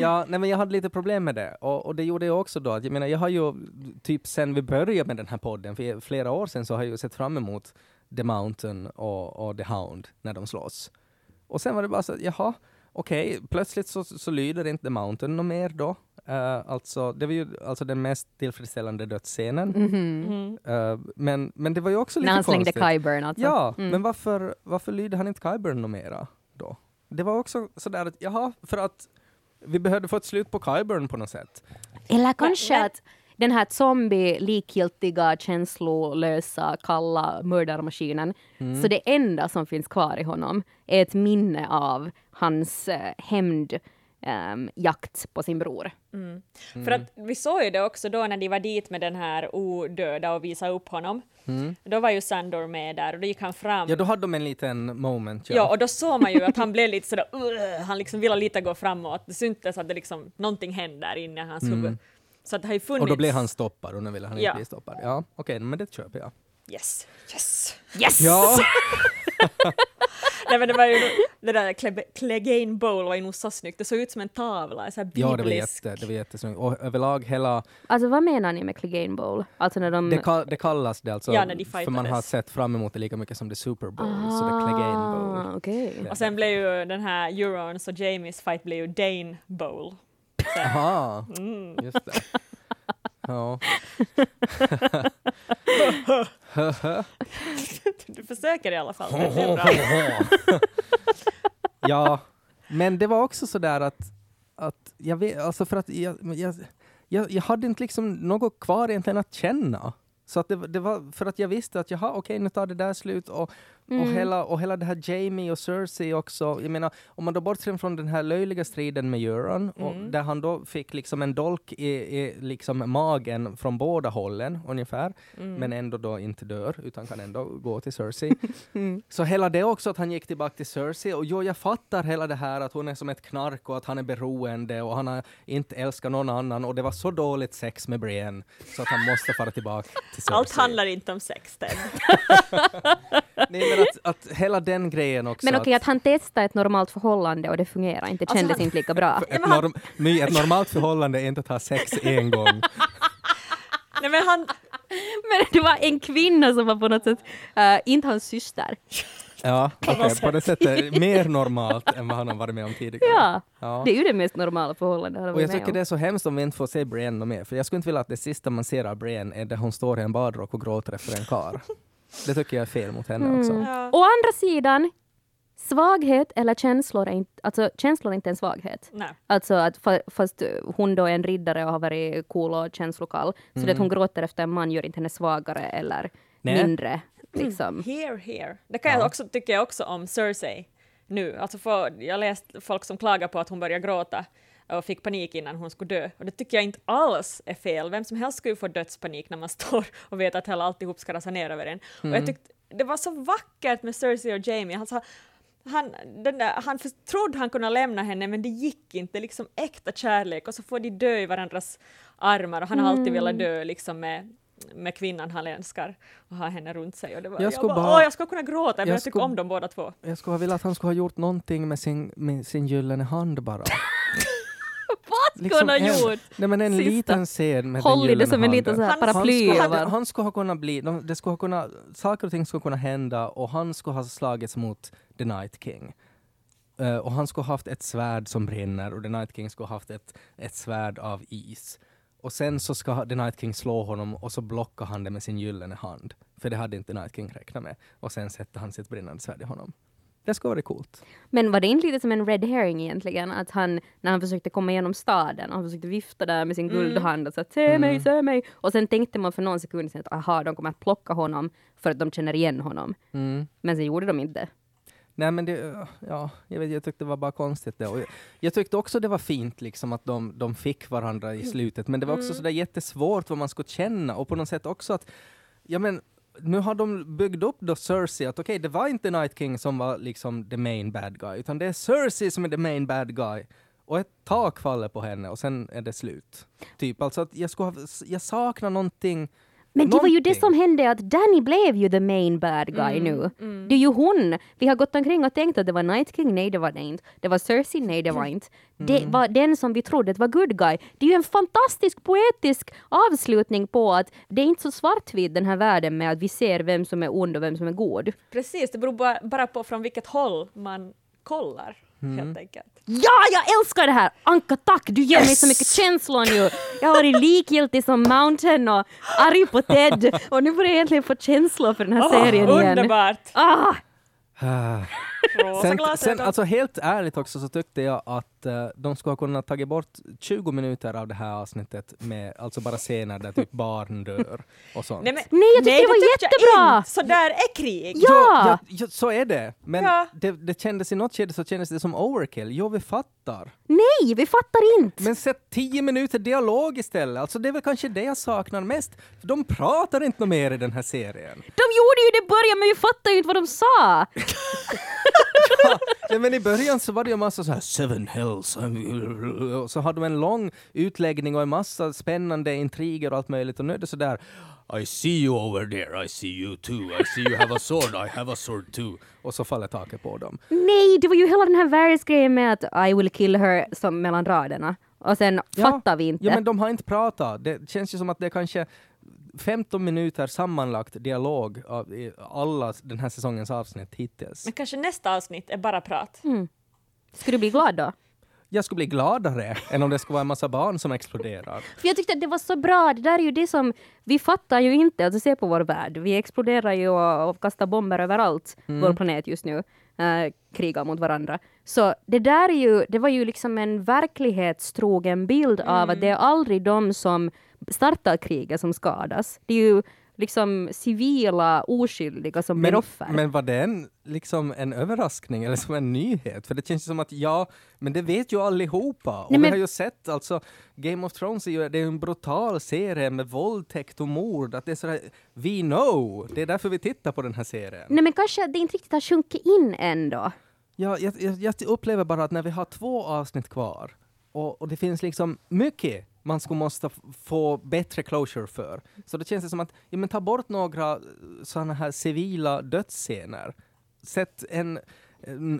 Ja, nej men jag hade lite problem med det. Och, och det gjorde jag också då. Jag menar, jag har ju typ sen vi började med den här podden, för flera år sedan, så har jag ju sett fram emot The Mountain och, och The Hound när de slåss. Och sen var det bara så att, jaha, okej, plötsligt så, så lyder inte The Mountain något mer då. Eh, alltså, det var ju alltså den mest tillfredsställande dödsscenen. Mm. Eh, men, men det var ju också lite När han slängde konstigt. Kyburn alltså. Ja, Mm. men varför, varför lyder han inte Kyburn mera då? Det var också sådär att, jaha, för att vi behövde få ett slut på Kyburn på något sätt. Eller kanske men- att den här zombie-likgiltiga, känslolösa, kalla mördarmaskinen, Mm. så det enda som finns kvar i honom är ett minne av hans eh, hämnd ehm, jakt på sin bror. Mm. För att vi såg ju det också då när de var dit med den här odöda och visade upp honom. Då var ju Sandor med där och då gick han fram. Mm. Ja, då hade de en liten moment. Ja. Ja, och då såg man ju att han blev lite sådär, "Ugh", han liksom ville lite gå framåt. Det syntes att det liksom, någonting hände där inne i hans huvud. Så att det har ju funnits... och då blev han stoppad och nu ville han Ja. inte bli stoppad. Ja, okej, men det köper jag. Yes, yes! Yes! Ja, Nej men det var ju, det där Cle- Clegane Bowl var ju nog så snyggt, det såg ut som en tavla, så här ja det, var jätte, det var jättesnyggt. Och överlag hela, Alltså vad menar ni med Clegane Bowl? Alltså när de... det, kall, det kallas det alltså, Ja, när de för man har sett fram emot det lika mycket som det Super Bowl, så det är Clegane Bowl. Ah, okej. Och sen blev ju den här Eurons och Jamies fight blev ju Dane Bowl. Så, Aha, mm. just det. Ja. Du försöker i alla fall, det är bra. ja, men det var också sådär att, att jag vet, alltså för att jag, jag, jag, jag hade inte liksom något kvar egentligen att känna. Så att det, det var för att jag visste att jaha, okej, nu tar det där slut och, och, Mm. hela, och hela det här Jamie och Cersei också. Jag menar, om man då bortser från den här löjliga striden med Euron, och Mm. där han då fick liksom en dolk i, i liksom magen från båda hållen ungefär, Mm. men ändå då inte dör, utan kan ändå gå till Cersei. Så hela det också, att han gick tillbaka till Cersei, och jo, jag fattar hela det här att hon är som ett knark och att han är beroende och han har inte älskat någon annan och det var så dåligt sex med Brienne så att han måste fara tillbaka till Cersei. Allt handlar inte om sex. Nej, men att, att hela den grejen också. Men okej, att han testade ett normalt förhållande och det fungerar inte, det Alltså, kändes han- inte lika bra. ett, norm, my, ett normalt förhållande är inte att ha sex en gång. Nej men han, Men det var en kvinna som var på något sätt, uh, inte hans syster. Ja, okej, på det sättet mer normalt än vad han har varit med om tidigare. Ja, Ja. det är ju det mest normala förhållandet han har Och jag varit tycker om. det är så hemskt om vi inte får se Brienne mer, för jag skulle inte vilja att det sista man ser av Brienne är där hon står i en badrock och gråter efter en kar. Det tycker jag är fel mot henne också. Ja. Å andra sidan, svaghet eller känslor är inte, alltså känslor är inte en svaghet. Nej. Alltså att fa- fast hon då är en riddare och har varit cool och känslokall, så det att hon gråter efter en man gör inte henne svagare eller Nej. mindre. Liksom. Here, here. Det kan jag också, tycker jag också om Cersei nu. Alltså för, jag har läst folk som klagar på att hon började gråta och fick panik innan hon skulle dö. Och det tycker jag inte alls är fel. Vem som helst skulle ju få dödspanik när man står och vet att hela alltihop ska rasa ner över en. Och jag tyckte det var så vackert med Cersei och Jamie. Alltså, han, den där, han trodde han kunde lämna henne men det gick inte, liksom äkta kärlek och så får de dö i varandras armar och han har alltid velat dö liksom med, med kvinnan han älskar och ha henne runt sig. Och det var, Jag jag, bara, bara- jag skulle kunna gråta, men jag jag tycker om dem båda två. Jag skulle ha velat att han skulle ha gjort någonting med sin, med sin gyllene hand bara. Hon ha en, gjort? Nej men en Sista. liten scen med Håll den i det som en liten så här paraply han, skulle, han skulle ha kunnat bli, de, det skulle ha kunnat, saker och ting skulle kunna hända och han skulle ha slagits mot The Night King. Eh, och han skulle ha haft ett svärd som brinner och The Night King skulle ha haft ett, ett svärd av is. Och sen så ska The Night King slå honom och så blockar han det med sin gyllene hand. För det hade inte The Night King räknat med. Och sen sätter han sitt brinnande svärd i honom. Det skulle vara coolt. Men var det inte lite som en red herring egentligen? Att han, när han försökte komma igenom staden, och han försökte vifta där med sin guldhand och sa se mig, se mig. Och sen tänkte man för någon sekund sedan att aha, de kommer att plocka honom för att de känner igen honom. Mm. Men sen gjorde de inte. Nej men det, ja, jag, vet, jag tyckte det var bara konstigt det. Och jag, jag tyckte också det var fint liksom att de, de fick varandra i slutet, men det var också sådär jättesvårt vad man skulle känna och på något sätt också att, ja men nu har de byggt upp då Cersei att okej, det var inte Night King som var liksom the main bad guy, utan det är Cersei som är the main bad guy. Och ett tak faller på henne och sen är det slut. Typ alltså att jag, skulle ha, jag saknar någonting men det var ju det som hände att Danny blev ju the main bad guy nu. Det är ju hon. Vi har gått omkring och tänkt att det var Night King, nej det var det inte. Det var Cersei, nej det var inte. Det var den som vi trodde var good guy. Det är ju en fantastisk poetisk avslutning på att det är inte så svartvitt den här världen med att vi ser vem som är ond och vem som är god. Precis, det beror bara på från vilket håll man kollar, helt enkelt. Ja, jag älskar det här! Anka, tack! Du ger mig så mycket känslor nu. Jag har varit likgiltig som Mountain och arg på Ted och nu börjar jag äntligen få känslor för den här serien igen. Underbart! Ah, Ah. Rosa Sen, sen, alltså helt ärligt också så tyckte jag att eh, de skulle ha kunnat tagit bort 20 minuter av det här avsnittet med alltså bara scener där typ barn dör och sånt. Nej, men, Nej, jag tyckte det var tyckte jättebra. Så där är krig! Ja! Ja, ja, så är det. Men Ja. det, det kändes i något skede så kändes det som overkill. Jo, vi fattar. nej, vi fattar inte! Men sätt 10 minuter dialog istället. Alltså det är väl kanske det jag saknar mest. De pratar inte mer i den här serien. De gjorde ju det i början men vi fattar ju inte vad de sa! Ja, men i början så var det ju massa så här seven hells och så hade de en lång utläggning och en massa spännande intriger och allt möjligt och nu är det så där I see you over there, I see you too, I see you have a sword, I have a sword too. Och så faller taket på dem. Nej, det var ju hela den här Varys-grejen med att I will kill her som mellan raderna. Och sen fattar vi inte. Ja, men de har inte pratat. Det känns ju som att det kanske 15 minuter sammanlagt dialog av i alla den här säsongens avsnitt hittills. Men kanske nästa avsnitt är bara prat. Skulle du bli glad då? Jag skulle bli gladare än om det skulle vara en massa barn som exploderar. För jag tyckte att det var så bra. Det där är ju det som vi fattar ju inte. Alltså se på vår värld. Vi exploderar ju och, och kastar bomber överallt. Vår planet just nu. Uh, krigar mot varandra. Så det där är ju, det var ju liksom en verklighetstrogen bild av att det är aldrig de som startar kriget som skadas. Det är ju liksom civila oskyldiga som blir offer. men var det en, liksom en överraskning eller som en nyhet? För det känns som att ja, men det vet ju allihopa. Och Nej, vi men- har ju sett alltså, Game of Thrones är ju det är en brutal serie med våldtäkt och mord. Att det är sådär, we know! Det är därför vi tittar på den här serien. Nej men kanske det inte riktigt har sjunkit in ändå. Ja, jag, jag, jag upplever bara att när vi har två avsnitt kvar och, och det finns liksom mycket man skulle måste få bättre closure för. Så det känns det som att, ja men ta bort några sådana här civila dödsscener. Sätt en,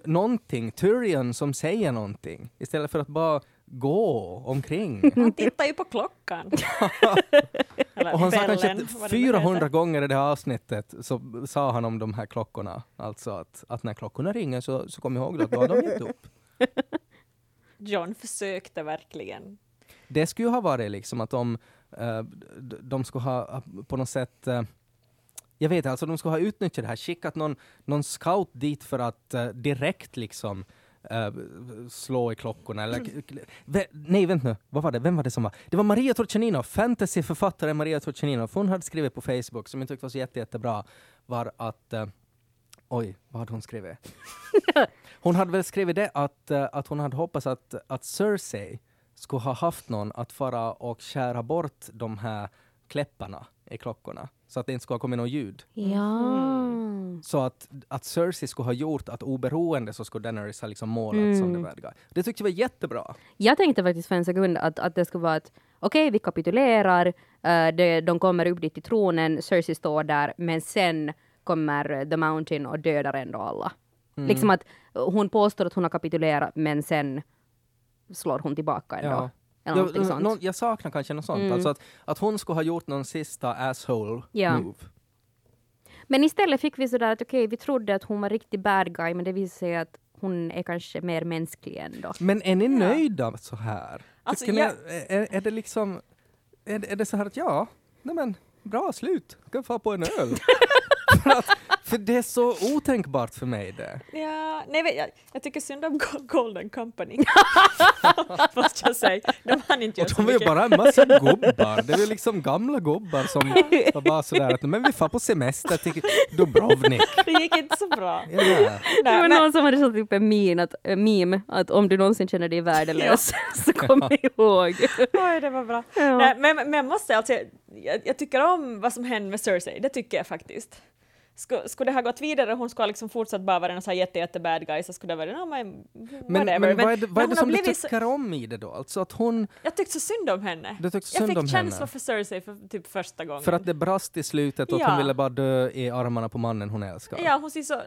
någonting, Tyrion som säger någonting istället för att bara gå omkring. Han tittar ju på klockan. Och han sa kanske vad att det nu 400 heter. gånger i det här avsnittet så sa han om de här klockorna. Alltså att, att när klockorna ringer så, så kom ihåg att då har de gett upp. John försökte verkligen. Det skulle ju ha varit liksom att de, eh, de skulle ha eh, på något sätt eh, jag vet alltså de skulle ha utnyttjat det här, skickat någon, någon scout dit för att eh, direkt liksom eh, slå i klockorna. Eller, nej, vänta nu, vad var det? Vem var det som var? Det var Maria Torcellino, fantasyförfattaren Maria. För hon hade skrivit på Facebook, som jag tyckte var så jätte, jättebra, var att eh, Oj, vad hade hon skrivit? hon hade väl skrivit det att, eh, att hon hade hoppats att, att Cersei skulle ha haft någon att fara och skära bort de här kläpparna i klockorna så att det inte skulle ha kommit något ljud. Ja. Så att, att Cersei skulle ha gjort att oberoende så skulle Daenerys ha liksom målat som the bad guy. Det tyckte jag var jättebra. Jag tänkte faktiskt för en sekund att, att det skulle vara att okej, vi kapitulerar, eh, det, de kommer upp dit till tronen, Cersei står där, men sen kommer The Mountain och dödar ändå alla. Mm. Liksom att hon påstår att hon har kapitulerat, men sen slår hon tillbaka ändå. Ja. Eller någonting Jag, sånt. nå- jag saknar kanske något sånt. Mm. Alltså att, att hon skulle ha gjort någon sista asshole Ja. move. Men istället fick vi sådär att okej, vi trodde att hon var riktig bad guy, men det visade sig att hon är kanske mer mänsklig ändå. Men är ni nöjda så här? Alltså, jag- ni, är, är det liksom, är, det- är det så här att ja, nej men bra slut, kan få på en öl. att, för det är så otänkbart för mig det. Ja, nej, jag, jag tycker synd om Go- Golden Company. Måste jag säga. De hann inte Och göra så de är ju mycket. bara en massa gubbar. Det är ju liksom gamla gubbar som var bara sådär att men vi får på semester till Dubrovnik. Det gick inte så bra. Ja. Det var men, någon som hade satt upp en meme att, äh, meme att om du någonsin känner dig värdelös så kom ihåg. oj, det var bra. Ja. Nej, men, men jag måste alltså, jag, jag tycker om vad som hände med Cersei, det tycker jag faktiskt. Skulle, skulle det ha gått vidare och hon skulle ha liksom fortsatt bara vara en sån här jätte, jätte bad guy så skulle det vara no, men, Men, whatever. men vad är det, vad är det som du blivit så- tycker om i det då? Alltså att hon, Jag tyckte så synd om henne. du tyckte jag synd fick om känsla henne? för Cersei för typ första gången. För att det brast i slutet och Ja. hon ville bara dö i armarna på mannen hon älskar. Ja, hon ser så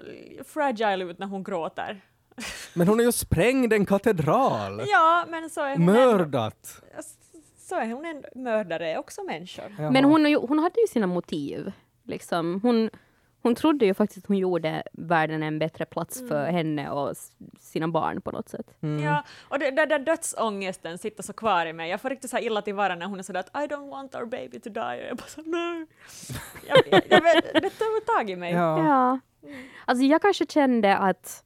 fragile ut när hon gråter. Men hon har ju sprängt en katedral! Ja, men så är hon Mördat! ändå, så är hon en mördare, också människor. Jaha. Men hon, har ju- hon hade ju sina motiv. Liksom. Hon, hon trodde ju faktiskt att hon gjorde världen en bättre plats för henne och sina barn på något sätt. Mm. Ja, och det, där, där dödsångesten sitter så kvar i mig. Jag får riktigt så här illa till varan när hon är sådär att I don't want our baby to die. Och jag bara så nej. Jag, jag, jag, det tog tag i mig. Ja. Ja. Alltså jag kanske kände att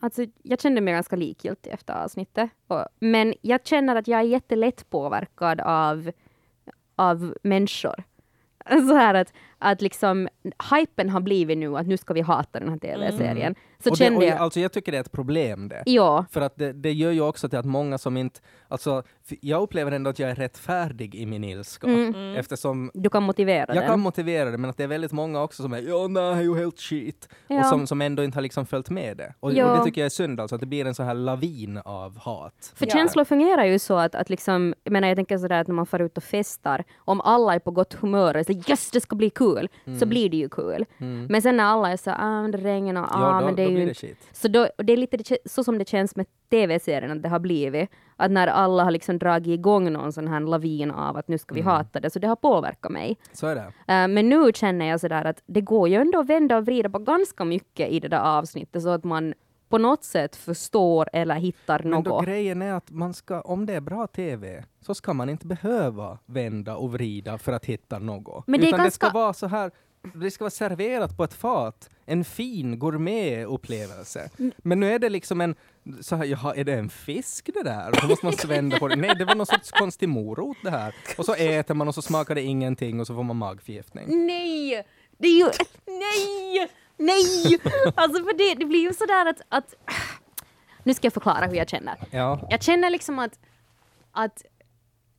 Alltså, jag kände mig ganska likgiltig efter avsnittet. Och, men jag känner att jag är jättelätt påverkad av, av människor. Så här att, att liksom, hypen har blivit nu att nu ska vi hata den här tv-serien. Så och det, kände och jag, Alltså jag tycker det är ett problem det. ja, För att det, det gör ju också till att många som inte... Alltså, jag upplever ändå att jag är rättfärdig i min ilska. Mm. Eftersom du kan motivera jag den. kan motivera det, men att det är väldigt många också som är ja, nej, det ju helt shit. Ja. Och som, som ändå inte har liksom följt med det. Och, Ja. och det tycker jag är synd, alltså, att det blir en sån här lavin av hat. För Ja. känslor fungerar ju så att, att liksom, jag menar jag tänker sådär att när man far ut och festar, om alla är på gott humör och säger yes det ska bli kul, så blir det ju kul. Men sen när alla är så ah men det regnar, ah Mm. ja, då, men det är ju det. Så då, det är lite så som det känns med tv-serien att det har blivit. Att när alla har liksom dragit igång någon sån här lavin av att nu ska vi Mm. hata det, så det har påverkat mig. Så är det. Eh, men nu känner jag sådär att det går ju ändå att vända och vrida på ganska mycket i det där avsnittet så att man på något sätt förstår eller hittar Men då något. grejen är att man ska, om det är bra TV, så ska man inte behöva vända och vrida för att hitta något. Men det Utan det ganska- ska vara så här, det ska vara serverat på ett fat. En fin gourmetupplevelse. Mm. Men nu är det liksom en, så här, jaha, är det en fisk det där? Och då måste man vända på det. Nej, det var någon sorts konstig morot det här. Och så äter man och så smakar det ingenting och så får man magförgiftning. Nej! Det är ju... Nej! Nej! Alltså för det, det blir ju sådär att, att... Nu ska jag förklara hur jag känner. Ja. Jag känner liksom att, att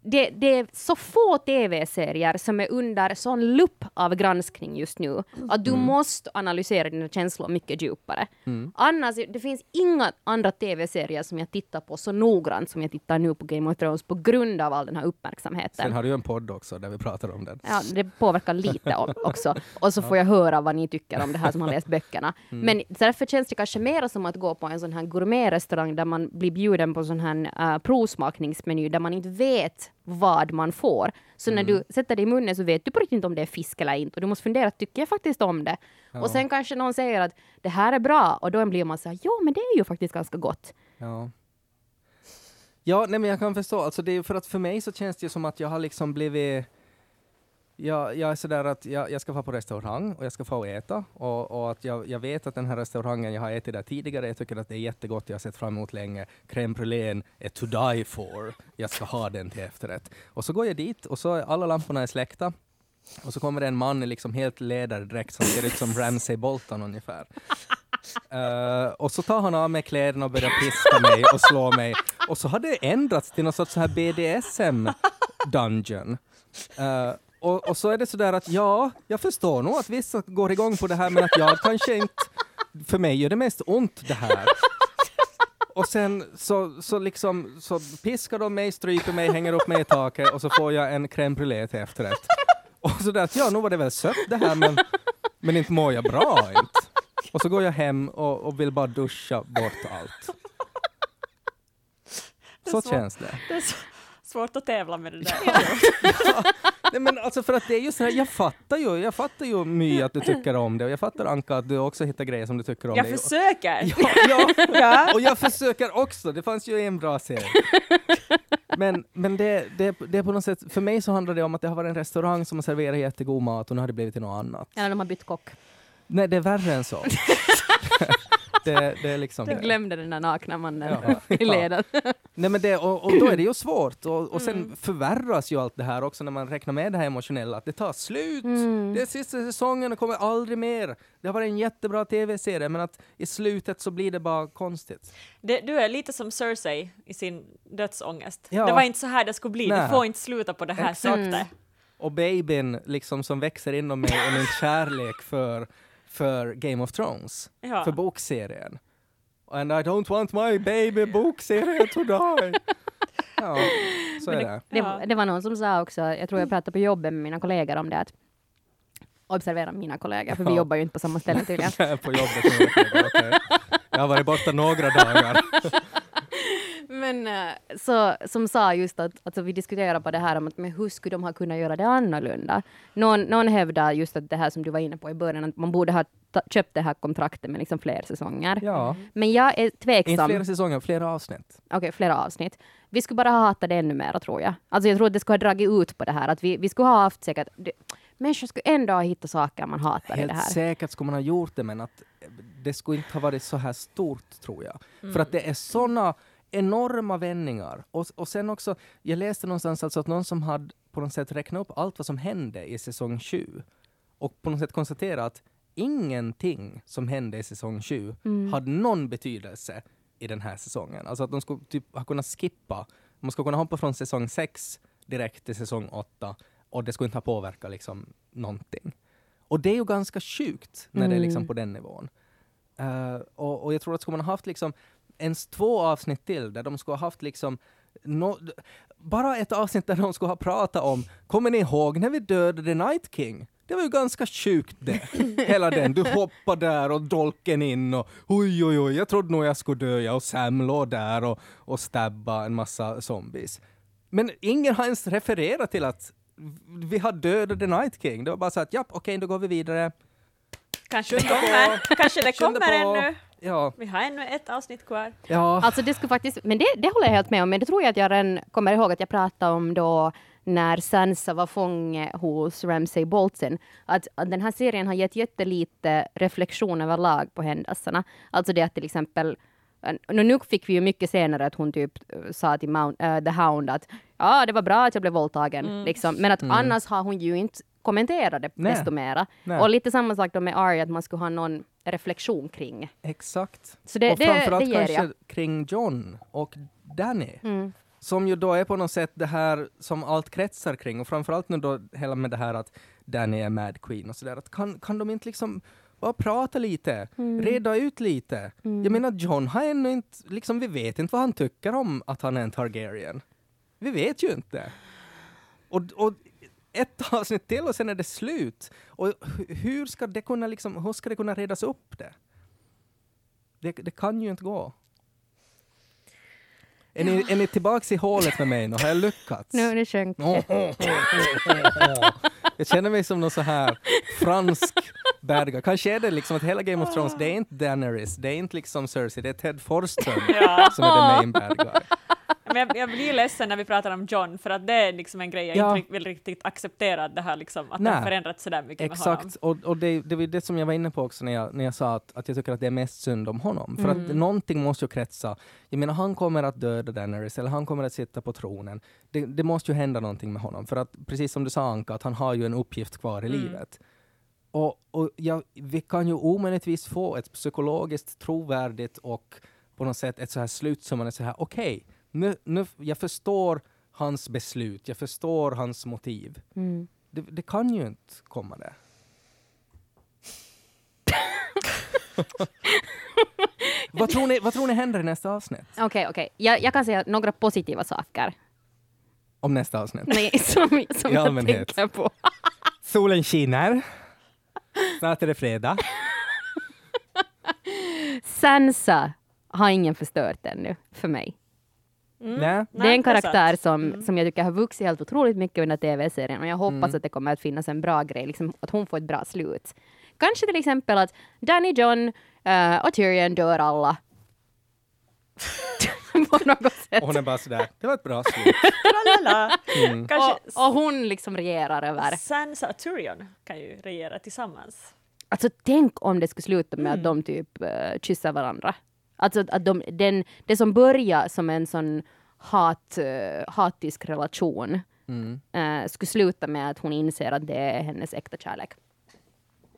det, det är så få tv-serier som är under sån lupp av granskning just nu att du måste analysera dina känslor mycket djupare. Annars, det finns inga andra tv-serier som jag tittar på så noggrant som jag tittar nu på Game of Thrones på grund av all den här uppmärksamheten. Sen har du ju en podd också där vi pratar om den. Ja, det påverkar lite också. Och så får jag höra vad ni tycker om det här som har läst böckerna. Mm. Men därför känns det kanske mer som att gå på en sån här gourmetrestaurang där man blir bjuden på sån här uh, provsmakningsmeny där man inte vet vad man får. Så när Mm. du sätter det i munnen så vet du på riktigt inte om det är fisk eller inte. Och du måste fundera, tycker jag faktiskt om det? Ja. Och sen kanske någon säger att det här är bra och då blir man så här, jo men det är ju faktiskt ganska gott. Ja. Ja, nej men jag kan förstå. Alltså det är för att för mig så känns det ju som att jag har liksom blivit jag, jag är sådär att jag, jag ska få på restaurang och jag ska få äta och, och att jag, jag vet att den här restaurangen, jag har ätit där tidigare, jag tycker att det är jättegott, jag har sett fram emot länge. Crème brûlée är to die for. Jag ska ha den till efterrätt. Och så går jag dit och så är alla lamporna är släckta och så kommer det en man i liksom helt läderdräkt som ser ut som Ramsay Bolton ungefär. Eh, och så tar han av mig kläderna och börjar piska mig och slå mig. Och så har det ändrats till någon sorts så här BDSM-dungeon. Eh, och, och så är det sådär att ja, jag förstår nog att vissa går igång på det här men att jag kanske inte, för mig gör det mest ont det här. Och sen så, så liksom så piskar de mig, stryper mig, hänger upp mig i taket och så får jag en crème brûlée till efterrätt. Och så där att ja, nu var det väl sött det här men, men inte mår jag bra inte. Och så går jag hem och, och vill bara duscha bort allt. Så svårt. känns det. Det så svårt att tävla med det där. Nej, men alltså för att det är ju så här, jag fattar ju, jag fattar ju My att du tycker om det och jag fattar Anka att du också hittar grejer som du tycker om Jag det. försöker! Ja, ja, Ja. och jag försöker också. Det fanns ju en bra serie. Men, men det, det, det är på något sätt, för mig så handlar det om att det har varit en restaurang som har serverat jättegod mat och nu har det blivit till något annat. Eller de har bytt kock. Nej, det är värre än så. det, det är liksom Du det. glömde den där nakna mannen Ja. i ledet. Nej, men det, och, och då är det ju svårt. Och, och sen Mm. förvärras ju allt det här också när man räknar med det här emotionella, att det tar slut. Mm. Det är sista säsongen och kommer aldrig mer. Det har varit en jättebra tv-serie, men att i slutet så blir det bara konstigt. Det, du är lite som Cersei i sin dödsångest. Ja. Det var inte så här det skulle bli, Nej. det får inte sluta på det här sättet. Och babyn liksom som växer inom mig är min kärlek för, för Game of Thrones, Ja. för bokserien. And I don't want my baby bokserie to die. Ja, så är det. Det, Ja. det var någon som sa också, jag tror jag pratade på jobbet med mina kollegor om det, att observera mina kollegor, för vi Ja. jobbar ju inte på samma ställe tydligen. Jag är på jobbet. Jag har varit borta några dagar. Men eh, så, som sa just att alltså, vi diskuterar på det här om att men hur skulle de ha kunnat göra det annorlunda? Någon, någon hävdar just att det här som du var inne på i början, att man borde ha köpt det här kontraktet med liksom fler säsonger. Ja, Men jag är inte tveksam. flera säsonger, flera avsnitt. Okej, flera avsnitt. Vi skulle bara ha hatat det ännu mer, tror jag. Alltså jag tror att det skulle ha dragit ut på det här. Att vi, vi skulle ha haft säkert... Det, människor skulle ändå ha hittat saker man hatar i det Helt här. säkert skulle man ha gjort det, men att det skulle inte ha varit så här stort, tror jag. För att det är såna enorma vändningar. Och, och sen också, jag läste någonstans alltså att någon som hade på något sätt räknat upp allt vad som hände i säsong 7 och på något sätt konstaterat att ingenting som hände i säsong 7 hade någon betydelse i den här säsongen. Alltså att de skulle typ ha kunnat skippa, man skulle kunna hoppa från säsong 6 direkt till säsong 8 och det skulle inte ha påverkat liksom någonting. Och det är ju ganska sjukt när det är liksom Mm. på den nivån. Eh, och, och jag tror att skulle man ha haft liksom ens två avsnitt till där de skulle ha haft liksom nå- bara ett avsnitt där de skulle ha pratat om, kommer ni ihåg när vi dödade Night King? Det var ju ganska sjukt det. Hela den, du hoppar där och dolken in och oj oj oj, jag trodde nog jag skulle dö, jag och Sam låg där och, och stabba en massa zombies. Men ingen har ens refererat till att vi har dödat The Night King. Det var bara så att japp, okej, då går vi vidare. Kanske det Skynda kommer, kanske det kommer på. ännu. Ja, Vi har ännu ett avsnitt kvar. ja. Alltså det skulle faktiskt, men det, det håller jag helt med om, men det tror jag att jag redan kommer ihåg att jag pratade om då när Sansa var fånge hos Ramsay Bolton, att, att den här serien har gett jättelite reflektion överlag på händelserna. Alltså det att till exempel nu nu fick vi ju mycket senare att hon typ eh, sa till Mount, eh, The Hound att ja, det var bra att jag blev våldtagen, liksom. men att annars har hon ju inte kommenterat det Nej. desto mera. Nej. Och lite samma sak då med Arya, att man skulle ha någon reflektion kring. Exakt. Så det, och det, framförallt det kanske jag. kring John och Danny. Mm. Som ju då är på något sätt det här som allt kretsar kring. Och framförallt nu då hela med det här att Danny är Mad Queen och sådär. Kan, kan de inte liksom bara prata lite, Mm. reda ut lite? Jag menar John har ännu inte, liksom vi vet inte vad han tycker om att han är en Targaryen. Vi vet ju inte. Och, och ett avsnitt till och sen är det slut. Och hu- hur ska det kunna liksom, hur ska det kunna redas upp det? Det, det kan ju inte gå. Är ni, är ni tillbaks i hålet med mig nu? Har jag lyckats? Nu, sjönk åh, åh, åh. Jag känner mig som någon så här fransk bad guy. Kanske är det liksom att hela Game of Thrones, det är inte Daenerys, det är inte liksom Cersei, det är Ted Forsström Ja. som är the main bad guy. Men jag, jag blir ledsen när vi pratar om John, för att det är liksom en grej jag Ja. inte vill riktigt acceptera, det här liksom, att det har förändrats sådär mycket med honom. Exakt, och, och det, det var det som jag var inne på också när jag, när jag sa att, att jag tycker att det är mest synd om honom. För Mm. att någonting måste ju kretsa. Jag menar, han kommer att döda Daenerys, eller han kommer att sitta på tronen. Det, det måste ju hända någonting med honom. För att, precis som du sa Anka, att han har ju en uppgift kvar i Mm. livet. Och, och ja, vi kan ju omöjligtvis få ett psykologiskt trovärdigt och på något sätt ett så här slut som man är så här, okej, nu, nu, jag förstår hans beslut, jag förstår hans motiv. Mm. Det, det kan ju inte komma det. vad, tror ni, vad tror ni händer i nästa avsnitt? Okej, okej. Jag, jag kan säga några positiva saker Om nästa avsnitt? Nej, som, som I jag allmänhet. tänker på. Solen skiner. Snart är det fredag. Sansa har ingen förstört ännu, för mig. Nej. det är en karaktär sant. Mm. som, som jag tycker har vuxit helt otroligt mycket under tv-serien och jag hoppas Mm. att det kommer att finnas en bra grej, liksom, att hon får ett bra slut. Kanske till exempel att Danny, John eh, och Tyrion dör alla. på något sätt. Och hon är bara sådär, det var ett bra slut. Mm. Kanske Och, och hon liksom regerar över. Sansa och Tyrion kan ju regera tillsammans. Alltså tänk om det skulle sluta med Mm. att de typ uh, kysser varandra. Alltså att- att de, den, det som börjar som en sån hat, uh, hatisk relation Mm. eh, skulle sluta med att hon inser att det är hennes äkta kärlek.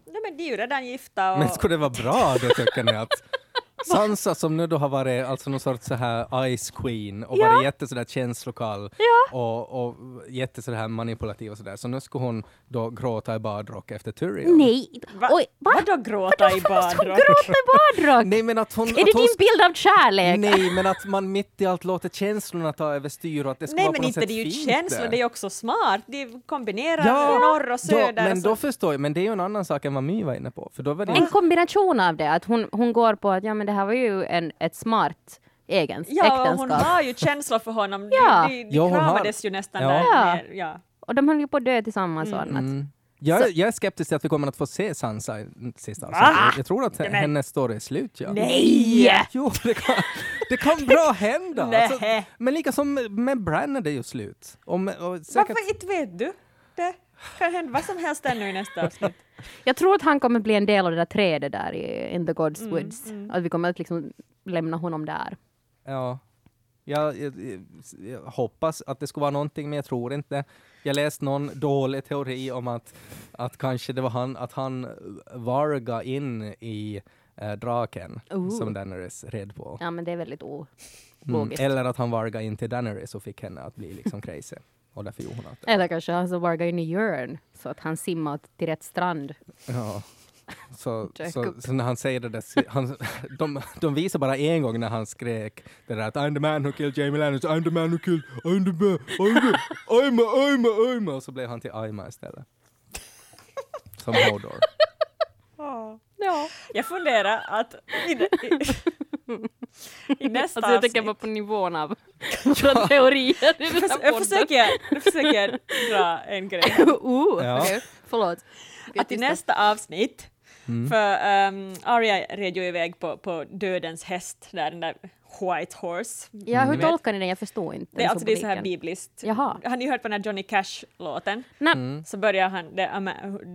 Nej men de är ju redan gifta och... Men skulle det vara bra då tycker ni att Sansa som nu då har varit alltså någon sorts så här Ice Queen och Ja. varit jätte sådär känslokall Ja. och, och jätte sådär manipulativ och sådär. Så nu skulle hon då gråta i badrock efter Tyrion. Nej! Va? Oj, va? Vadå gråta i badrock? gråta i badrock? Nej men att hon... är det att hon din bild av kärlek? Nej, men att man mitt i allt låter känslorna ta över styr och att det ska Nej vara men på något inte sätt det är ju känslor, det är också smart. De kombinerar Ja, norr och Då, söder. men och så- då förstår jag, men det är ju en annan sak än vad My var inne på. För då var det En kombination av det, att hon, hon går på att ja, men det här var ju en, ett smart egens Ja, och hon äktenskap. har ju känslor för honom. Ja. De, de, de Jo, hon har- kramades ju nästan Ja. där. Ja. ner, ja. Och de höll ju på att dö tillsammans och annat. Mm. Jag, Så- jag är skeptisk till att vi kommer att få se Sansa i sista avsnittet. Jag tror att men- hennes story är slut. Ja. Nej! Jo, det kan, det kan bra hända. Alltså, men lika som med, med Bran är det ju slut. Och med, och säkert, Varför inte vet du? Det kan hända vad som helst ännu i nästa avsnitt. Jag tror att han kommer bli en del av det där trädet där i In the God's Mm, Woods. mm. Att vi kommer att liksom lämna honom där. Ja. Jag, jag, jag hoppas att det skulle vara någonting, men jag tror inte. Jag läste någon dålig teori om att, att kanske det var han, att han varga in i eh, draken Ooh. som Daenerys red på. Ja men det är väldigt Mm. ologiskt. Eller att han varga in till Daenerys och fick henne att bli liksom crazy. Och därför gjorde hon allt det. Eller kanske han så vargar in i Jörn så att han simmar till rätt strand. Ja. Så, så, så när han säger det där, han, de, de visar bara en gång när han skrek det där att I'm the man who killed Jamie Lannister, I'm the man who killed, I'm the man, I'm the, I'm a, I'm a, I'm a. Och så blev han till Aima istället. Som Hodor. Ja. Jag funderar att i, i, i nästa Alltså jag tänker bara på nivån av våra teorier. jag försöker, nu försöker jag dra en grej. uh, Ja. okej. Förlåt. Att i nästa avsnitt, Mm. för um, Arya red ju iväg på, på dödens häst, där, den där White Horse. Ja, hur vet. tolkar ni den? Jag förstår inte. Det, är den alltså, det är så här bibliskt. Jaha. Har ni hört på den här Johnny Cash-låten? Nej. Mm. Så börjar han, the,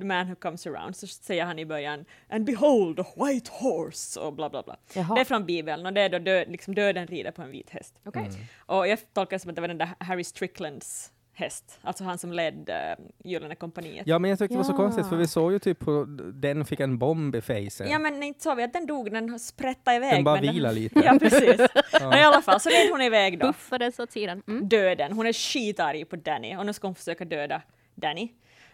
the man who comes around, så säger han i början And behold a white horse och bla bla bla. Jaha. Det är från Bibeln och det är då död, liksom döden rider på en vit häst. Okej. Mm. Och jag tolkar det som att det var den där Harry Stricklands häst, alltså han som ledde uh, Gyllene kompaniet. Ja men jag tyckte det var så Ja. konstigt för vi såg ju typ på den fick en bomb i facen. Ja men inte såg vi att den dog, den sprättade iväg. den bara men vila lite. Ja precis. Men i alla fall så red hon iväg då. Buffades åt sidan. Mm. Döden. Hon är skitarg på Danny och nu ska hon försöka döda Danny.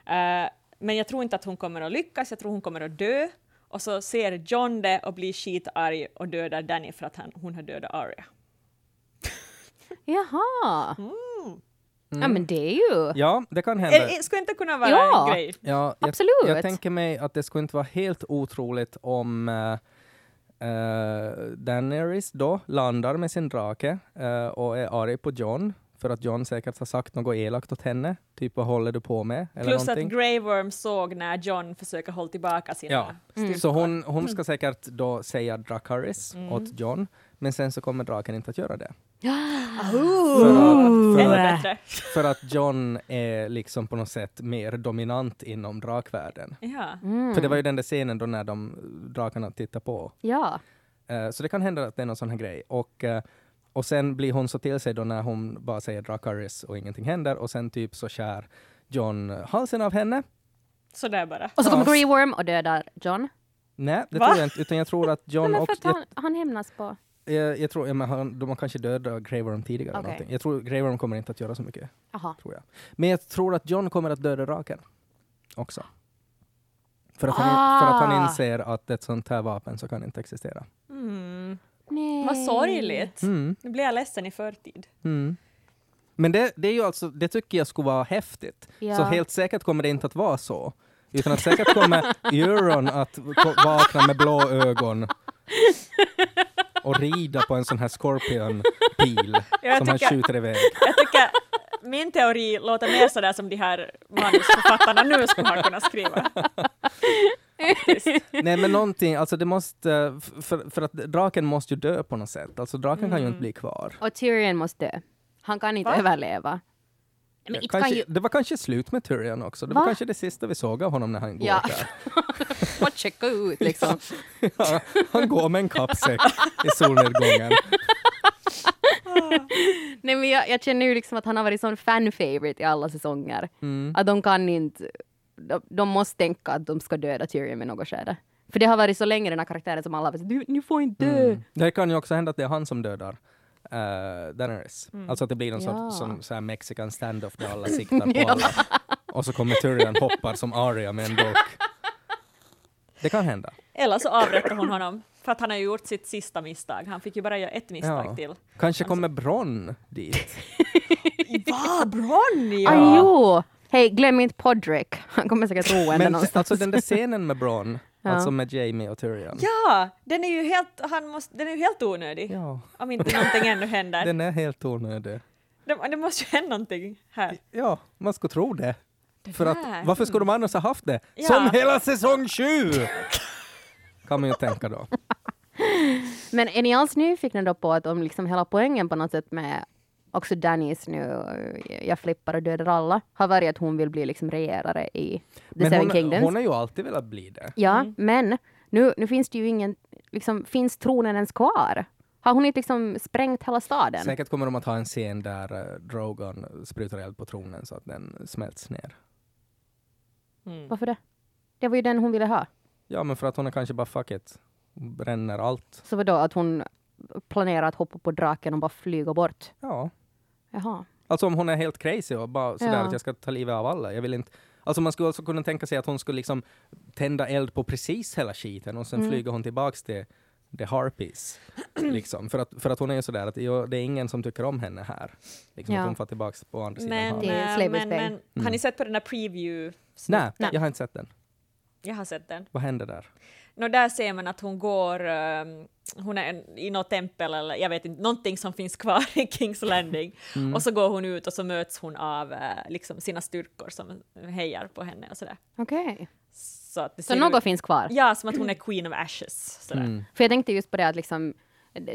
Eh, men jag tror inte att hon kommer att lyckas, jag tror hon kommer att dö. Och så ser John det och blir skitarg och dödar Danny för att han, hon har dödat Arya. Jaha. Mm. Ja men det är ju... Ja, det kan hända. Är, är, skulle inte kunna vara Ja. en grej? Ja, jag, Absolut. jag tänker mig att det skulle inte vara helt otroligt om, eh, Uh, Daenerys då landar med sin drake eh, och är arg på John för att John säkert har sagt något elakt åt henne. Typ vad håller du på med? Eller Plus någonting. att Grey Worm såg när John försöker hålla tillbaka sina Ja, styrkor. Så hon, hon ska säkert då säga Dracarys Mm. åt John, men sen så kommer draken inte att göra det. Ooh. För att, för, att, för att John är liksom på något sätt mer dominant inom drakvärlden. Ja. Mm. För det var ju den där scenen då när de drakarna tittar på. Ja. Eh, så det kan hända att det är någon sån här grej. Och, eh, och sen blir hon så till sig då när hon bara säger Dracarys och ingenting händer och sen typ så skär John halsen av henne. Så där bara. Och så kommer. Grey Worm och dödar John. Nej, det Va? tror jag inte, utan jag tror att John också... han, han hämnas på... jag, jag tror, ja, men han, de har kanske dödat Grey Worm tidigare. eller Okej. någonting. Jag tror Grey Worm kommer inte att göra så mycket, Aha. tror jag. Men jag tror att John kommer att döda draken också. För att, han, Ah. för att han inser att ett sånt här vapen så kan inte existera. Mm. Nej. Vad sorgligt. Mm. Nu blir jag ledsen i förtid. Mm. Men det, det är ju alltså, det tycker jag skulle vara häftigt. Ja. Så helt säkert kommer det inte att vara så. Utan att säkert kommer Euron att vakna med blå ögon och rida på en sån här scorpion-pil Jag som han tycker- skjuter iväg. Jag tycker min teori låter mer sådär som de här manusförfattarna nu skulle ha kunnat skriva. Nej men någonting, alltså det måste, för, för att draken måste ju dö på något sätt. Alltså draken kan ju Mm. inte bli kvar. Och Tyrion måste dö. Han kan inte Va? överleva. Men Ja, inte kan kanske, ju... Det var kanske slut med Tyrion också. Det Va? var kanske det sista vi såg av honom när han går Ja. där. Bara checka ut liksom. Ja, han går med en kappsäck i solnedgången. Nej men jag, jag känner ju liksom att han har varit sån fan-favorite i alla säsonger. Mm. Att de kan inte... De, de måste tänka att de ska döda Tyrion med något skede. För det har varit så länge den här karaktären som alla har sagt du, ni får inte dö. Mm. Det kan ju också hända att det är han som dödar uh, Daenerys. Alltså att det blir någon Ja. sorts som, så här mexican standoff där alla siktar på Ja. alla. Och så kommer Tyrion hoppar som Arya med en dolk. Det kan hända. Eller så avrättar hon honom för att han har gjort sitt sista misstag. Han fick ju bara göra ett misstag Ja. till. Kanske kommer Bronn dit. Va, Bronny! Ah, jo! Hej, glöm inte Podrick. Han kommer säkert roende Men någonstans. alltså den där scenen med Bronn, Ja. alltså med Jamie och Tyrion. Ja, den är ju helt, han måste, den är ju helt onödig. Ja, Om inte någonting ännu händer. den är helt onödig. Det, det måste ju hända någonting här. Ja, man skulle tro det. Det För att, varför skulle de annars ha haft det? Ja. Som hela säsong 7! Kan man ju tänka då. Men är ni alls nyfikna då på att om liksom hela poängen på något sätt med också Dannys nu, eh, jag flippar och dödar alla, har varit att hon vill bli liksom regerare i The Men Seven hon, Kingdoms. hon har ju alltid velat bli det. Ja, Mm. men nu, nu finns det ju ingen, liksom, finns tronen ens kvar? Har hon inte liksom sprängt hela staden? Säkert kommer de att ha en scen där uh, Drogon sprutar eld på tronen så att den smälts ner. Mm. Varför det? Det var ju den hon ville ha. Ja, men för att hon är kanske bara fuck it, bränner allt. Så vadå, att hon planerar att hoppa på draken och bara flyga bort? Ja. Jaha. Alltså om hon är helt crazy och bara sådär Ja. att jag ska ta livet av alla. Jag vill inte... Alltså man skulle alltså kunna tänka sig att hon skulle liksom tända eld på precis hela skiten och sen Mm. flyger hon tillbaks till The Harpies. liksom. för, att, för att hon är ju sådär att det är ingen som tycker om henne här. Liksom Ja. att hon får tillbaks på andra sidan Men, eh, men, men har Mm. ni sett på den där preview? Nej. jag har inte sett den. Jag har sett den. Vad händer där? Nå, där ser man att hon går, ehm, hon är i något tempel eller jag vet inte, någonting som finns kvar i Kings Landing. Mm. Och så går hon ut och så möts hon av eh, liksom sina styrkor som hejar på henne och sådär. Okej. Så, att det Så något ut- finns kvar? Ja, som att hon är Queen of Ashes. Sådär. Mm. För jag tänkte just på det att liksom,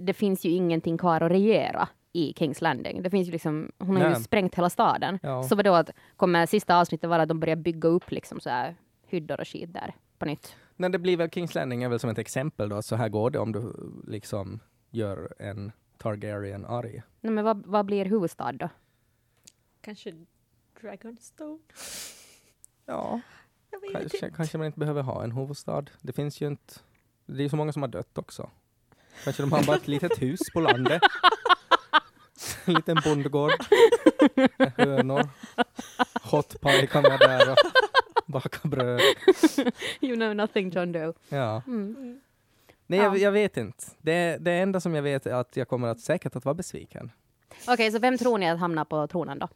det, finns ju ingenting kvar att regera i Kings Landing. Det finns ju liksom, hon har ju sprängt hela staden. Ja. Så vadå, att kommer sista avsnittet vara att de börjar bygga upp liksom så här hyddor och skit där på nytt? Men det blir väl Kings Landing är väl som ett exempel då, så här går det om du liksom gör en Targaryen arg. Nej, men vad, vad blir huvudstad då? Kanske Dragonstone? Ja, kanske, kanske man inte behöver ha en huvudstad. Det finns ju inte, det är ju så många som har dött också. Kanske de har bara ett litet hus på landet. En liten bondgård. Hönor. Hot pie kan vara där och baka bröd. You know nothing John Doe. Ja. Mm. Nej, jag, Ja. jag vet inte. Det, det enda som jag vet är att jag kommer att säkert att vara besviken. Okej, så vem tror ni att hamnar på tronen då?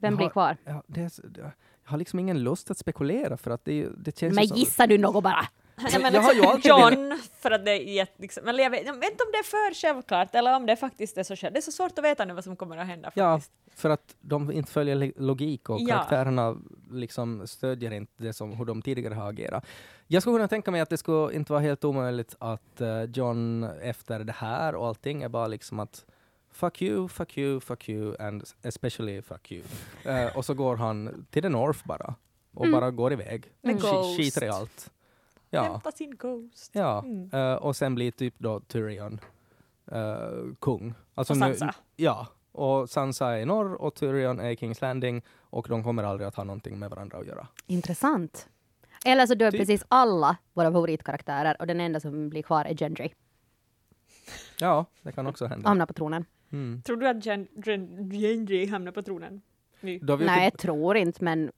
Vem Jag blir har- kvar? Ja, det jag har liksom ingen lust att spekulera för att det, det känns Men ju som... gissar du något bara? Nej, men jag liksom alltid John, för att det är jätte, liksom, eller jag vet, jag vet inte om det är för självklart eller om det faktiskt är så själv. Det är så svårt att veta nu vad som kommer att hända Ja, faktiskt. för att de inte följer logik och Ja. karaktärerna liksom stödjer inte det som hur de tidigare har agerat. Jag skulle kunna tänka mig att det skulle inte vara helt omöjligt att eh, John efter det här och allting är bara liksom att fuck you, fuck you, fuck you and especially fuck you. Eh, och så går han till the North bara och Mm. bara går iväg. Ghost. skiter i allt. Ja. Hämta sin Ghost. Ja, Mm. eh, och sen blir typ då Tyrion eh, kung. Alltså Och nu- Sansa. ja, och Sansa är i norr och Tyrion är i Kings Landing och de kommer aldrig att ha någonting med varandra att göra. Intressant. Eller så dör Typ. precis alla våra favoritkaraktärer och den enda som blir kvar är Gendry. Ja, det kan också hända. Hamnar på tronen. Mm. Tror du att Gen- Gen- Gendry hamnar på tronen? Nej, jag typ, tror inte, men...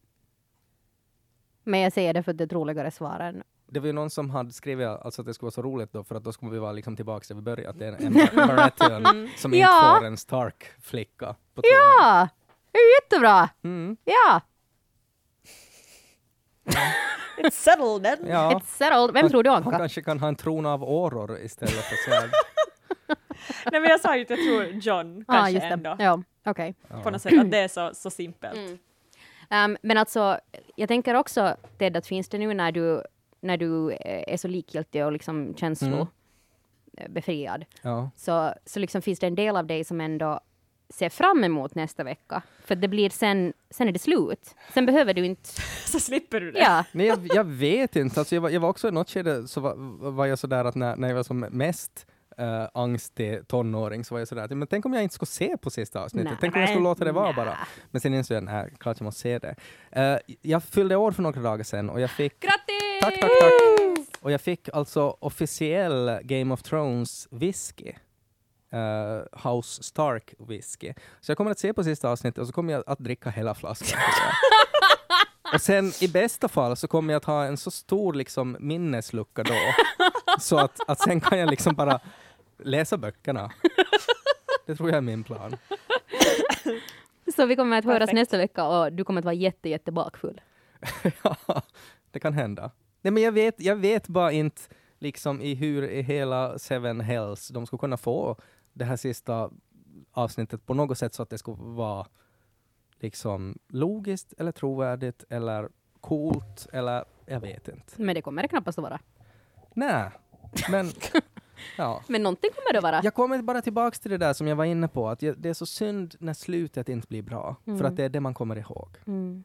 Men jag säger det för att det är troligare svar än... det var ju någon som hade skrivit alltså att det skulle vara så roligt då för att då skulle vi vara liksom tillbaka där vi började, att det är en Bar- Baratheon som inte Ja. får en Stark-flicka på. Ja! Det är ju jättebra! Mm. Ja! It's settled then! Ja. It's settled. Vem tror du, Han Anka? kanske kan ha en trona av åror istället för svärd. Nej men jag sa ju att jag tror John Ja, kanske just ändå. det. Ja, okej. På något sätt att det är så, så simpelt. Mm. Um, men alltså, jag tänker också, Ted, att finns det nu när du, när du eh, är så likgiltig och liksom känslo Mm. eh, befriad, Ja. så, så liksom finns det en del av dig som ändå ser fram emot nästa vecka. För det blir sen, sen är det slut. Sen behöver du inte... Så slipper du det. Ja, Nej, jag, jag vet inte. Alltså jag, var, jag var också i något skede så var, var jag sådär att när, när jag var som mest uh, angstig tonåring så var jag sådär att men tänk om jag inte skulle se på sista avsnittet. Nej, tänk om jag skulle låta det vara nej. bara. Men sen insåg jag, nej, klart jag måste se det. Eh, jag fyllde år för några dagar sedan och jag fick grattis! Tack, tack, tack. Och jag fick alltså officiell Game of Thrones whisky. Eh, House Stark whisky. Så jag kommer att se på sista avsnittet och så kommer jag att dricka hela flaskan. och sen i bästa fall så kommer jag att ha en så stor liksom, minneslucka då. så att, att sen kan jag liksom bara läsa böckerna. Det tror jag är min plan. Så vi kommer att höras Perfekt. nästa vecka och du kommer att vara jätte, jätte bakfull. ja, det kan hända. Nej, men jag vet, jag vet bara inte liksom i hur i hela Seven Hells de skulle kunna få det här sista avsnittet på något sätt så att det skulle vara liksom logiskt eller trovärdigt eller coolt eller jag vet inte. Men det kommer det knappast att vara. Nej, men ja. Men någonting kommer det vara. Jag kommer bara tillbaks till det där som jag var inne på, att jag, det är så synd när slutet inte blir bra, för Mm. att det är det man kommer ihåg. Mm.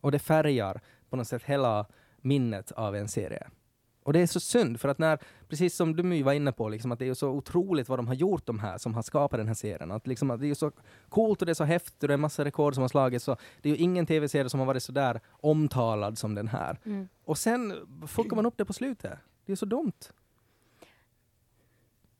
Och det färgar på något sätt hela minnet av en serie. Och det är så synd, för att när, precis som du My var inne på, liksom, att det är så otroligt vad de har gjort de här som har skapat den här serien. Att, liksom, att det är så coolt och det är så häftigt och det är massa rekord som har slagits. Så det är ju ingen tv-serie som har varit så där omtalad som den här. Mm. Och sen fuckar man upp det på slutet. Det är så dumt.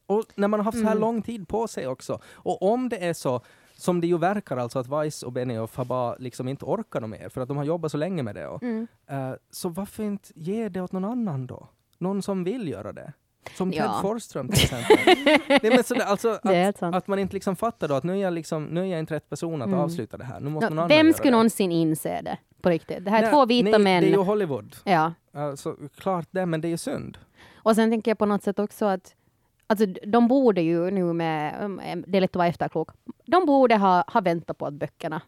Och när man har haft så här Mm. lång tid på sig också. Och om det är så, som det ju verkar alltså att Vice och Benioff har bara liksom inte orkat mer för att de har jobbat så länge med det. Och, Mm. eh, så varför inte ge det åt någon annan då? Någon som vill göra det. Som Ja. Ted Forsström till exempel. Nej, men sådär, alltså, att, att man inte liksom fattar då att nu är jag, liksom, nu är jag inte rätt person att Mm. avsluta det här. Nu måste någon Nå, annan vem skulle det. någonsin inse det? På riktigt. Det här är Nej, två vita nej, män. Det är ju Hollywood. Ja. Alltså, klart det, men det är ju synd. Och sen tänker jag på något sätt också att Alltså, de borde ju nu med, um, det är lätt att vara efterklok, de borde ha, ha väntat på att böckerna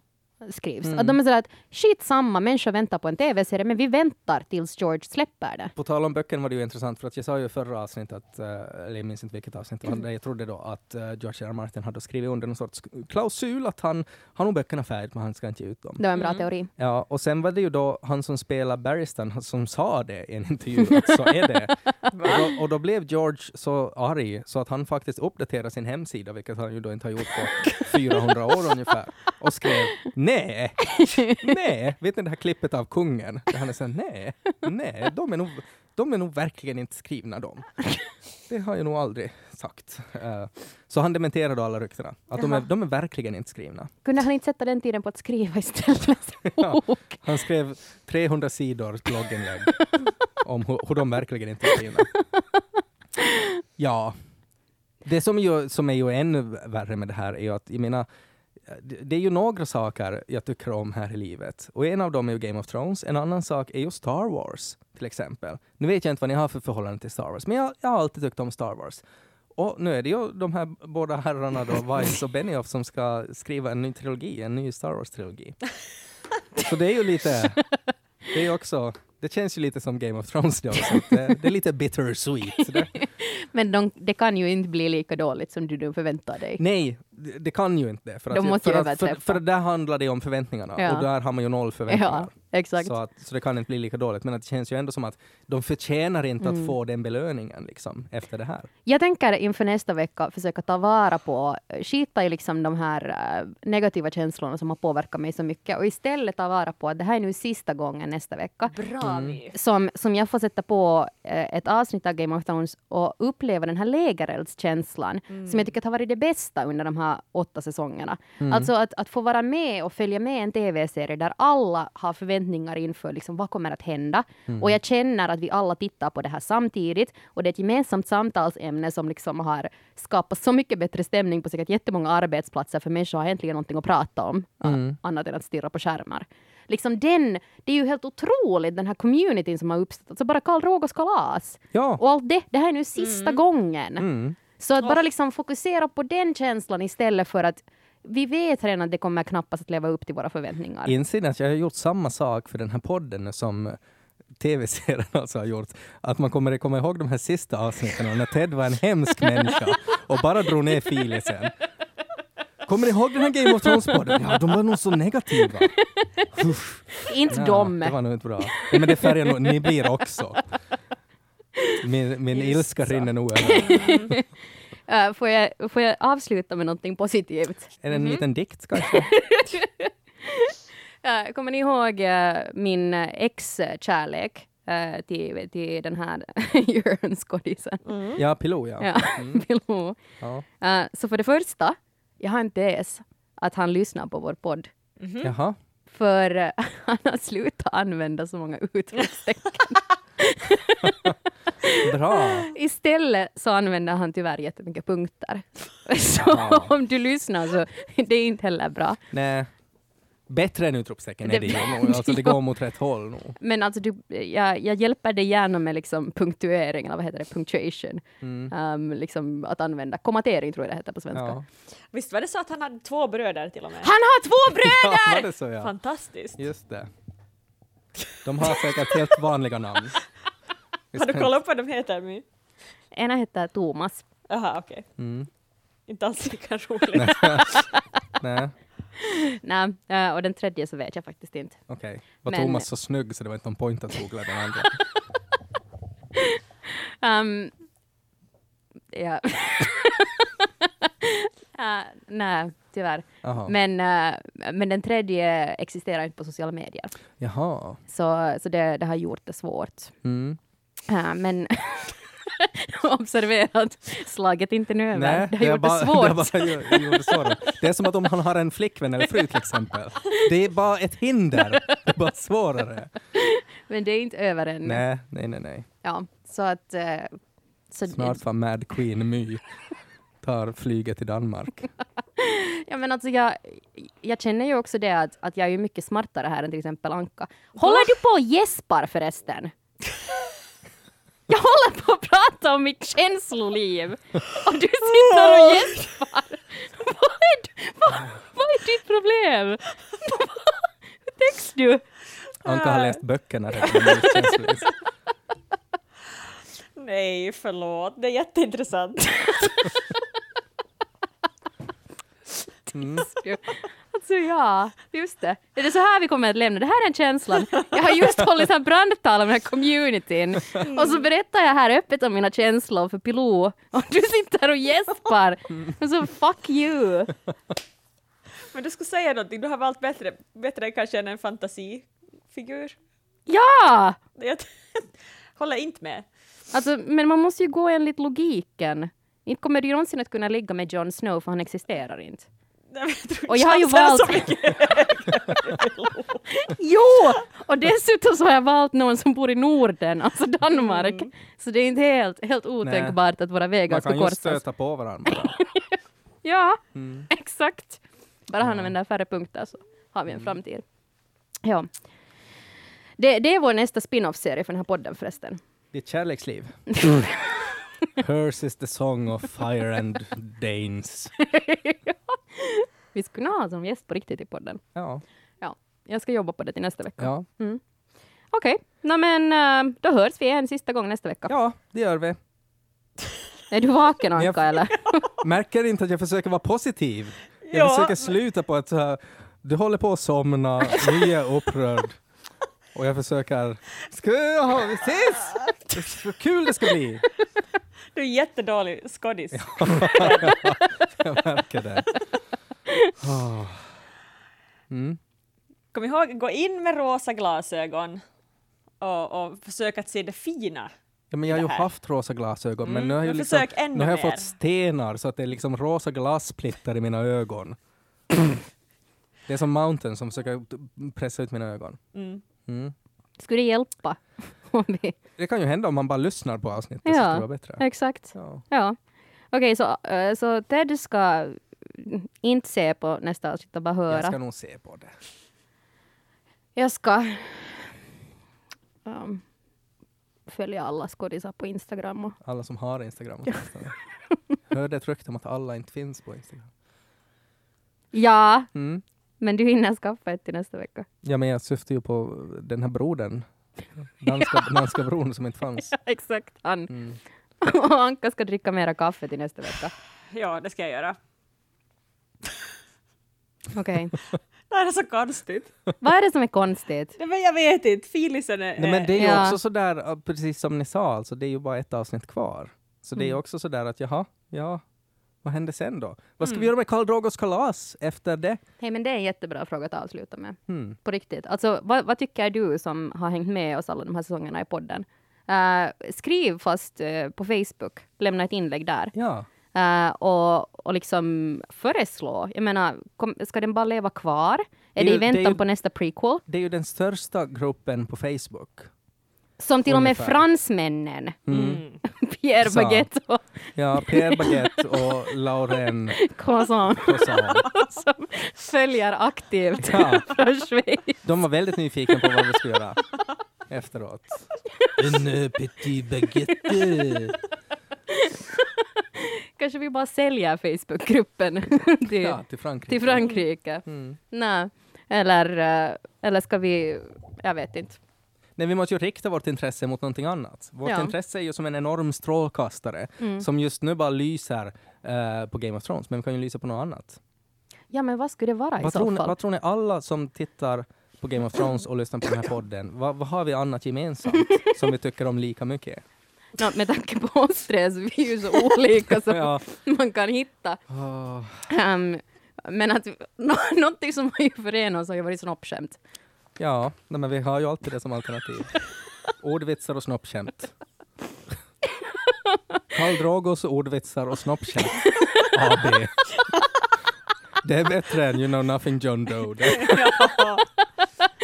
skrivs. Mm. Att de är sådär att skit samma, människor väntar på en tv-serie, men vi väntar tills George släpper det. På tal om böckerna var det ju intressant för att jag sa ju i förra avsnittet, att, eh, eller jag minns inte vilket avsnitt det var, jag trodde då att uh, George R. R. Martin hade skrivit under någon sorts klausul att han har nog böckerna färdigt men han ska inte ge ut dem. Det var en bra Mm. teori. Ja, och sen var det ju då han som spelar Barristan som sa det i en intervju att så är det. och, då, och då blev George så arg så att han faktiskt uppdaterade sin hemsida, vilket han ju då inte har gjort på 400 år ungefär, och skrev nej, nej, vet ni det här klippet av kungen? Där han är såhär, nej, nej, de är nog, de är nog verkligen inte skrivna de. Det har jag nog aldrig sagt. Eh, så han dementerade alla ryktena, att de är, de är verkligen inte skrivna. Kunde han inte sätta den tiden på att skriva istället? Ja. Han skrev 300 sidor blogginlägg om hur, hur de verkligen inte är skrivna. Ja. Det som, ju, som är ju ännu värre med det här är ju att, jag menar, det är ju några saker jag tycker om här i livet. Och en av dem är ju Game of Thrones. En annan sak är ju Star Wars, till exempel. Nu vet jag inte vad ni har för förhållande till Star Wars, men jag, jag har alltid tyckt om Star Wars. Och nu är det ju de här båda herrarna då, Weiss och Benioff, som ska skriva en ny trilogi, en ny Star Wars-trilogi. Så det är ju lite, det är också, det känns ju lite som Game of Thrones då, så det, det är lite bittersweet. Men de, det kan ju inte bli lika dåligt som du nu förväntar dig. nej, det, kan ju inte det. För, De att, måste för, att, för, för där handlar det om förväntningarna Ja. och där har man ju noll förväntningar. Ja, exakt. Så, att, så det kan inte bli lika dåligt. Men att det känns ju ändå som att de förtjänar inte Mm. att få den belöningen liksom, efter det här. Jag tänker inför nästa vecka försöka ta vara på, skita i liksom de här eh, negativa känslorna som har påverkat mig så mycket och istället ta vara på att det här är nu sista gången nästa vecka Bra Mm. Som, som jag får sätta på eh, ett avsnitt av Game of Thrones och uppleva den här lägereldskänslan som jag tycker har varit det bästa under de här åtta säsongerna. Alltså att, att få vara med och följa med en tv-serie där alla har förväntningar inför liksom, vad kommer att hända. Och jag känner att vi alla tittar på det här samtidigt och det är ett gemensamt samtalsämne som liksom har skapat så mycket bättre stämning på säkert jättemånga arbetsplatser för människor har äntligen någonting att prata om, a- annat än att stirra på skärmar. Liksom den, det är ju helt otroligt den här communityn som har uppstått. Alltså bara Karl Rogers kalas. Ja. Och allt det, det här är nu sista gången. Mm. Så att bara liksom fokusera på den känslan istället för att vi vet redan att det kommer knappast att leva upp till våra förväntningar. Inser ni att jag har gjort samma sak för den här podden som tv-serien alltså har gjort. Att man kommer komma ihåg de här sista avsnitten när Ted var en hemsk människa och bara drog ner filisen. Kommer ni ihåg den här Game of Thrones-podden? Ja, de var nog så negativa. Uff. Inte Ja, dem. Det var nog inte bra. Ja, men det färgar nog, ni blir också. Min, min Just ilska så. rinner nog över. Uh, får, jag, får jag avsluta med någonting positivt? Är det en liten dikt kanske? Uh, kommer ni ihåg uh, min uh, ex-kärlek uh, till, till den här Jörn-skådisen? Ja, Pilot ja. Ja, Mm. Pilou. ja. Uh, så för det första, jag har inte ens att han lyssnar på vår podd. Jaha. För uh, han har slutat använda så många utropstecken. Bra. Istället så använder han tyvärr jättemycket punkter. Så Ja. om du lyssnar så det är inte heller bra. Nej. Bättre än utropstecken är Det- det. Alltså det går mot rätt håll nog. Men alltså du, jag, jag hjälper dig gärna med liksom punktuering, eller vad heter det, punctuation. Mm. Um, liksom att använda, kommatering tror jag det heter på svenska. Ja. Visst var det så att han hade två bröder till och med? Han har två ja, bröder! var det så ja. Fantastiskt. Just det. De har säkert helt vanliga namn. Har du kollat upp vad de heter? My? Ena heter Thomas. Jaha, okej. Mm. Inte alls lika roligt. Nej, Nej, eh, och den tredje så vet jag faktiskt inte. okej. Var Men- Thomas så snygg så det var inte någon point att googla den andra? Um, ja. Uh, nej, tyvärr. Men, uh, men den tredje existerar inte på sociala medier. Jaha. Så, så det, det har gjort det svårt. Mm. Uh, men observera att slaget inte nu över. Nej, det har är gjort bara, det svårt. Det, är bara, det, det är som att om han har en flickvän eller fru till exempel. Det är bara ett hinder. Det är bara svårare. Men det är inte över än. Nej, nej, nej. nej. Ja, så att... eh, så Snart var Mad Queen My tar flyget till Danmark. Ja, men alltså jag, jag känner ju också det att, att jag är mycket smartare här än till exempel Anka. Håller du på och gäspar förresten? Jag håller på att prata om mitt känsloliv och du sitter och gäspar. Vad är, vad, vad är ditt problem? Hur täcks du? Anka har läst böckerna som. Nej, förlåt. Det är jätteintressant. Mm. Alltså ja, just det. Det är så här vi kommer att lämna. Det här är en känslan. Jag har just hållit här brandtal om den här communityn och så berättar jag här öppet om mina känslor för Pilou och du sitter här och gäspar. Och så fuck you. Men du skulle säga någonting, du har valt bättre, bättre kanske än en fantasifigur. Ja! Jag håller inte med. Alltså, men man måste ju gå enligt logiken. Inte kommer du någonsin att kunna ligga med Jon Snow för han existerar inte. Nej, jag Och jag har ju valt-. Jo! Och dessutom så har jag valt någon som bor i Norden, alltså Danmark. Så det är inte helt, helt otänkbart att våra vägar Man ska kan ju korsas. stöta på varandra. Ja, Mm. exakt. Bara han använder färre punkter så har vi en framtid. Ja. Det, det är vår nästa spin-off-serie för den här podden förresten. Ditt kärleksliv. Hers is the song of fire and Danes. Vi skulle kunna ha som gäst på riktigt i podden. Ja. Jag ska jobba på det till nästa vecka. Ja. Okej, okay. men eh, då hörs vi en sista gång nästa vecka. ja, det gör vi. Är du vaken Anka Jag- eller? Märker inte att jag försöker vara positiv? Jag Ja. försöker sluta på att du håller på att somna, nu är jag upprörd. Och jag försöker, ska vi ses! Det är Så kul det ska bli! Du är jättedålig skådis. Jag märker det. Ah. Mm. Kom ihåg, gå in med rosa glasögon och, och försök att se det fina. Ja, men jag har ju haft rosa glasögon, men Mm, nu har, jag men liksom, nu har jag fått stenar så att det är liksom rosa glassplitter i mina ögon. Det är som Mountain som försöker pressa ut mina ögon. Mm. Mm. Skulle det hjälpa? Det kan ju hända om man bara lyssnar på avsnittet så Ja. skulle det bättre. Exakt. Ja. Ja. Okej, så, eh, så Ted ska inte se på nästa avsnitt och bara höra. Jag ska nog se på det. Jag ska um, följa alla skådisar på Instagram. Och, Alla som har Instagram. Hörde ett rykte om att alla inte finns på Instagram. ja, Mm. men du hinner skaffa ett till nästa vecka. Ja, men jag syftar ju på den här brodern. Danska, danska bron som inte fanns. Exakt, han. Mm. och Anka ska dricka mera kaffe till nästa vecka. Ja, det ska jag göra. Okej. Det här är så konstigt. Vad är det som är konstigt? Nej, men jag vet inte, filisen är... Nej, men det är ju Ja. också sådär, precis som ni sa, alltså, det är ju bara ett avsnitt kvar. Så det är Mm. också sådär att jaha, ja, vad händer sen då? Vad ska Mm. vi göra med Karl Drogos kalas efter det? Hej, men det är en jättebra fråga att avsluta med. Hmm. På riktigt. Alltså, vad, vad tycker du som har hängt med oss alla de här säsongerna i podden? Eh, skriv fast eh, på Facebook, lämna ett inlägg där. Ja, Eh, och, och liksom föreslå. Jag menar, kom, ska den bara leva kvar? Det Är det, ju- i det väntan ju- på nästa prequel? det är ju den största gruppen på Facebook. Som till och med Ungefär. fransmännen, Mm. Pierre Sa. Baguette och Ja, Pierre Baguette och Lauren Croissant, som följer aktivt Ja, från Schweiz. de var väldigt nyfikna på vad vi skulle göra efteråt. En petit baguette. Kanske vi bara säljer Facebookgruppen till, Ja, till Frankrike. till Frankrike. Mm. Nej. Eller, eh, eller ska vi... Jag vet inte. Nej, vi måste ju rikta vårt intresse mot någonting annat. Vårt Ja. intresse är ju som en enorm strålkastare Mm. som just nu bara lyser eh, på Game of Thrones, men vi kan ju lysa på något annat. Ja, men vad skulle det vara i Vad så tror, ni, fall? vad tror ni alla som tittar på Game of Thrones och lyssnar på den här podden, vad, vad har vi annat gemensamt som vi tycker om lika mycket? Ja, med tanke på oss tre så vi är ju så olika som Ja. man kan hitta. Ah, Ehm, men att nå någonting som har ju förenat oss har ju varit snoppskämt. ja, nej, men vi har ju alltid det som alternativ. Ordvitsar och snoppskämt. Karl Drogos ordvitsar och snoppskämt. AB. Det är bättre än You know nothing John Doe.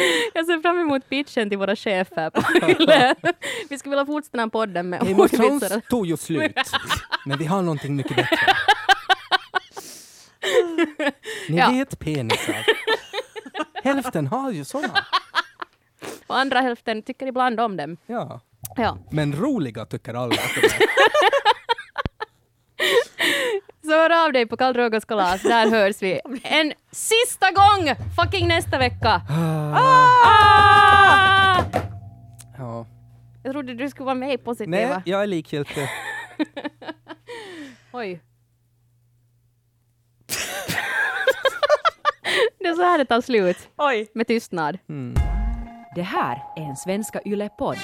Det- Ja. Jag ser fram emot pitchen till våra chefer på. Vi skulle vilja fortsätta den här podden med ordvitsar. tog ju slut, men vi har någonting mycket bättre. Ni Ja. vet penisar. Hälften har ju såna. Och andra hälften tycker ibland om dem. Ja. Ja. Men roliga tycker alla att de är. Så hör av dig på Karl Drogos kalas, där hörs vi en sista gång fucking nästa vecka. Ah! Ja. Jag trodde du skulle vara med positiva. Nej, jag är likgiltig. Oj. det är så här det tar slut, Oj. med tystnad. Mm. Det här är en Svenska Yle-podd.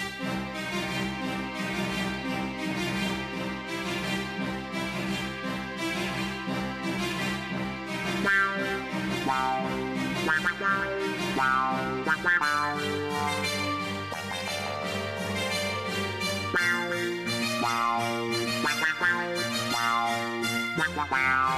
Wow.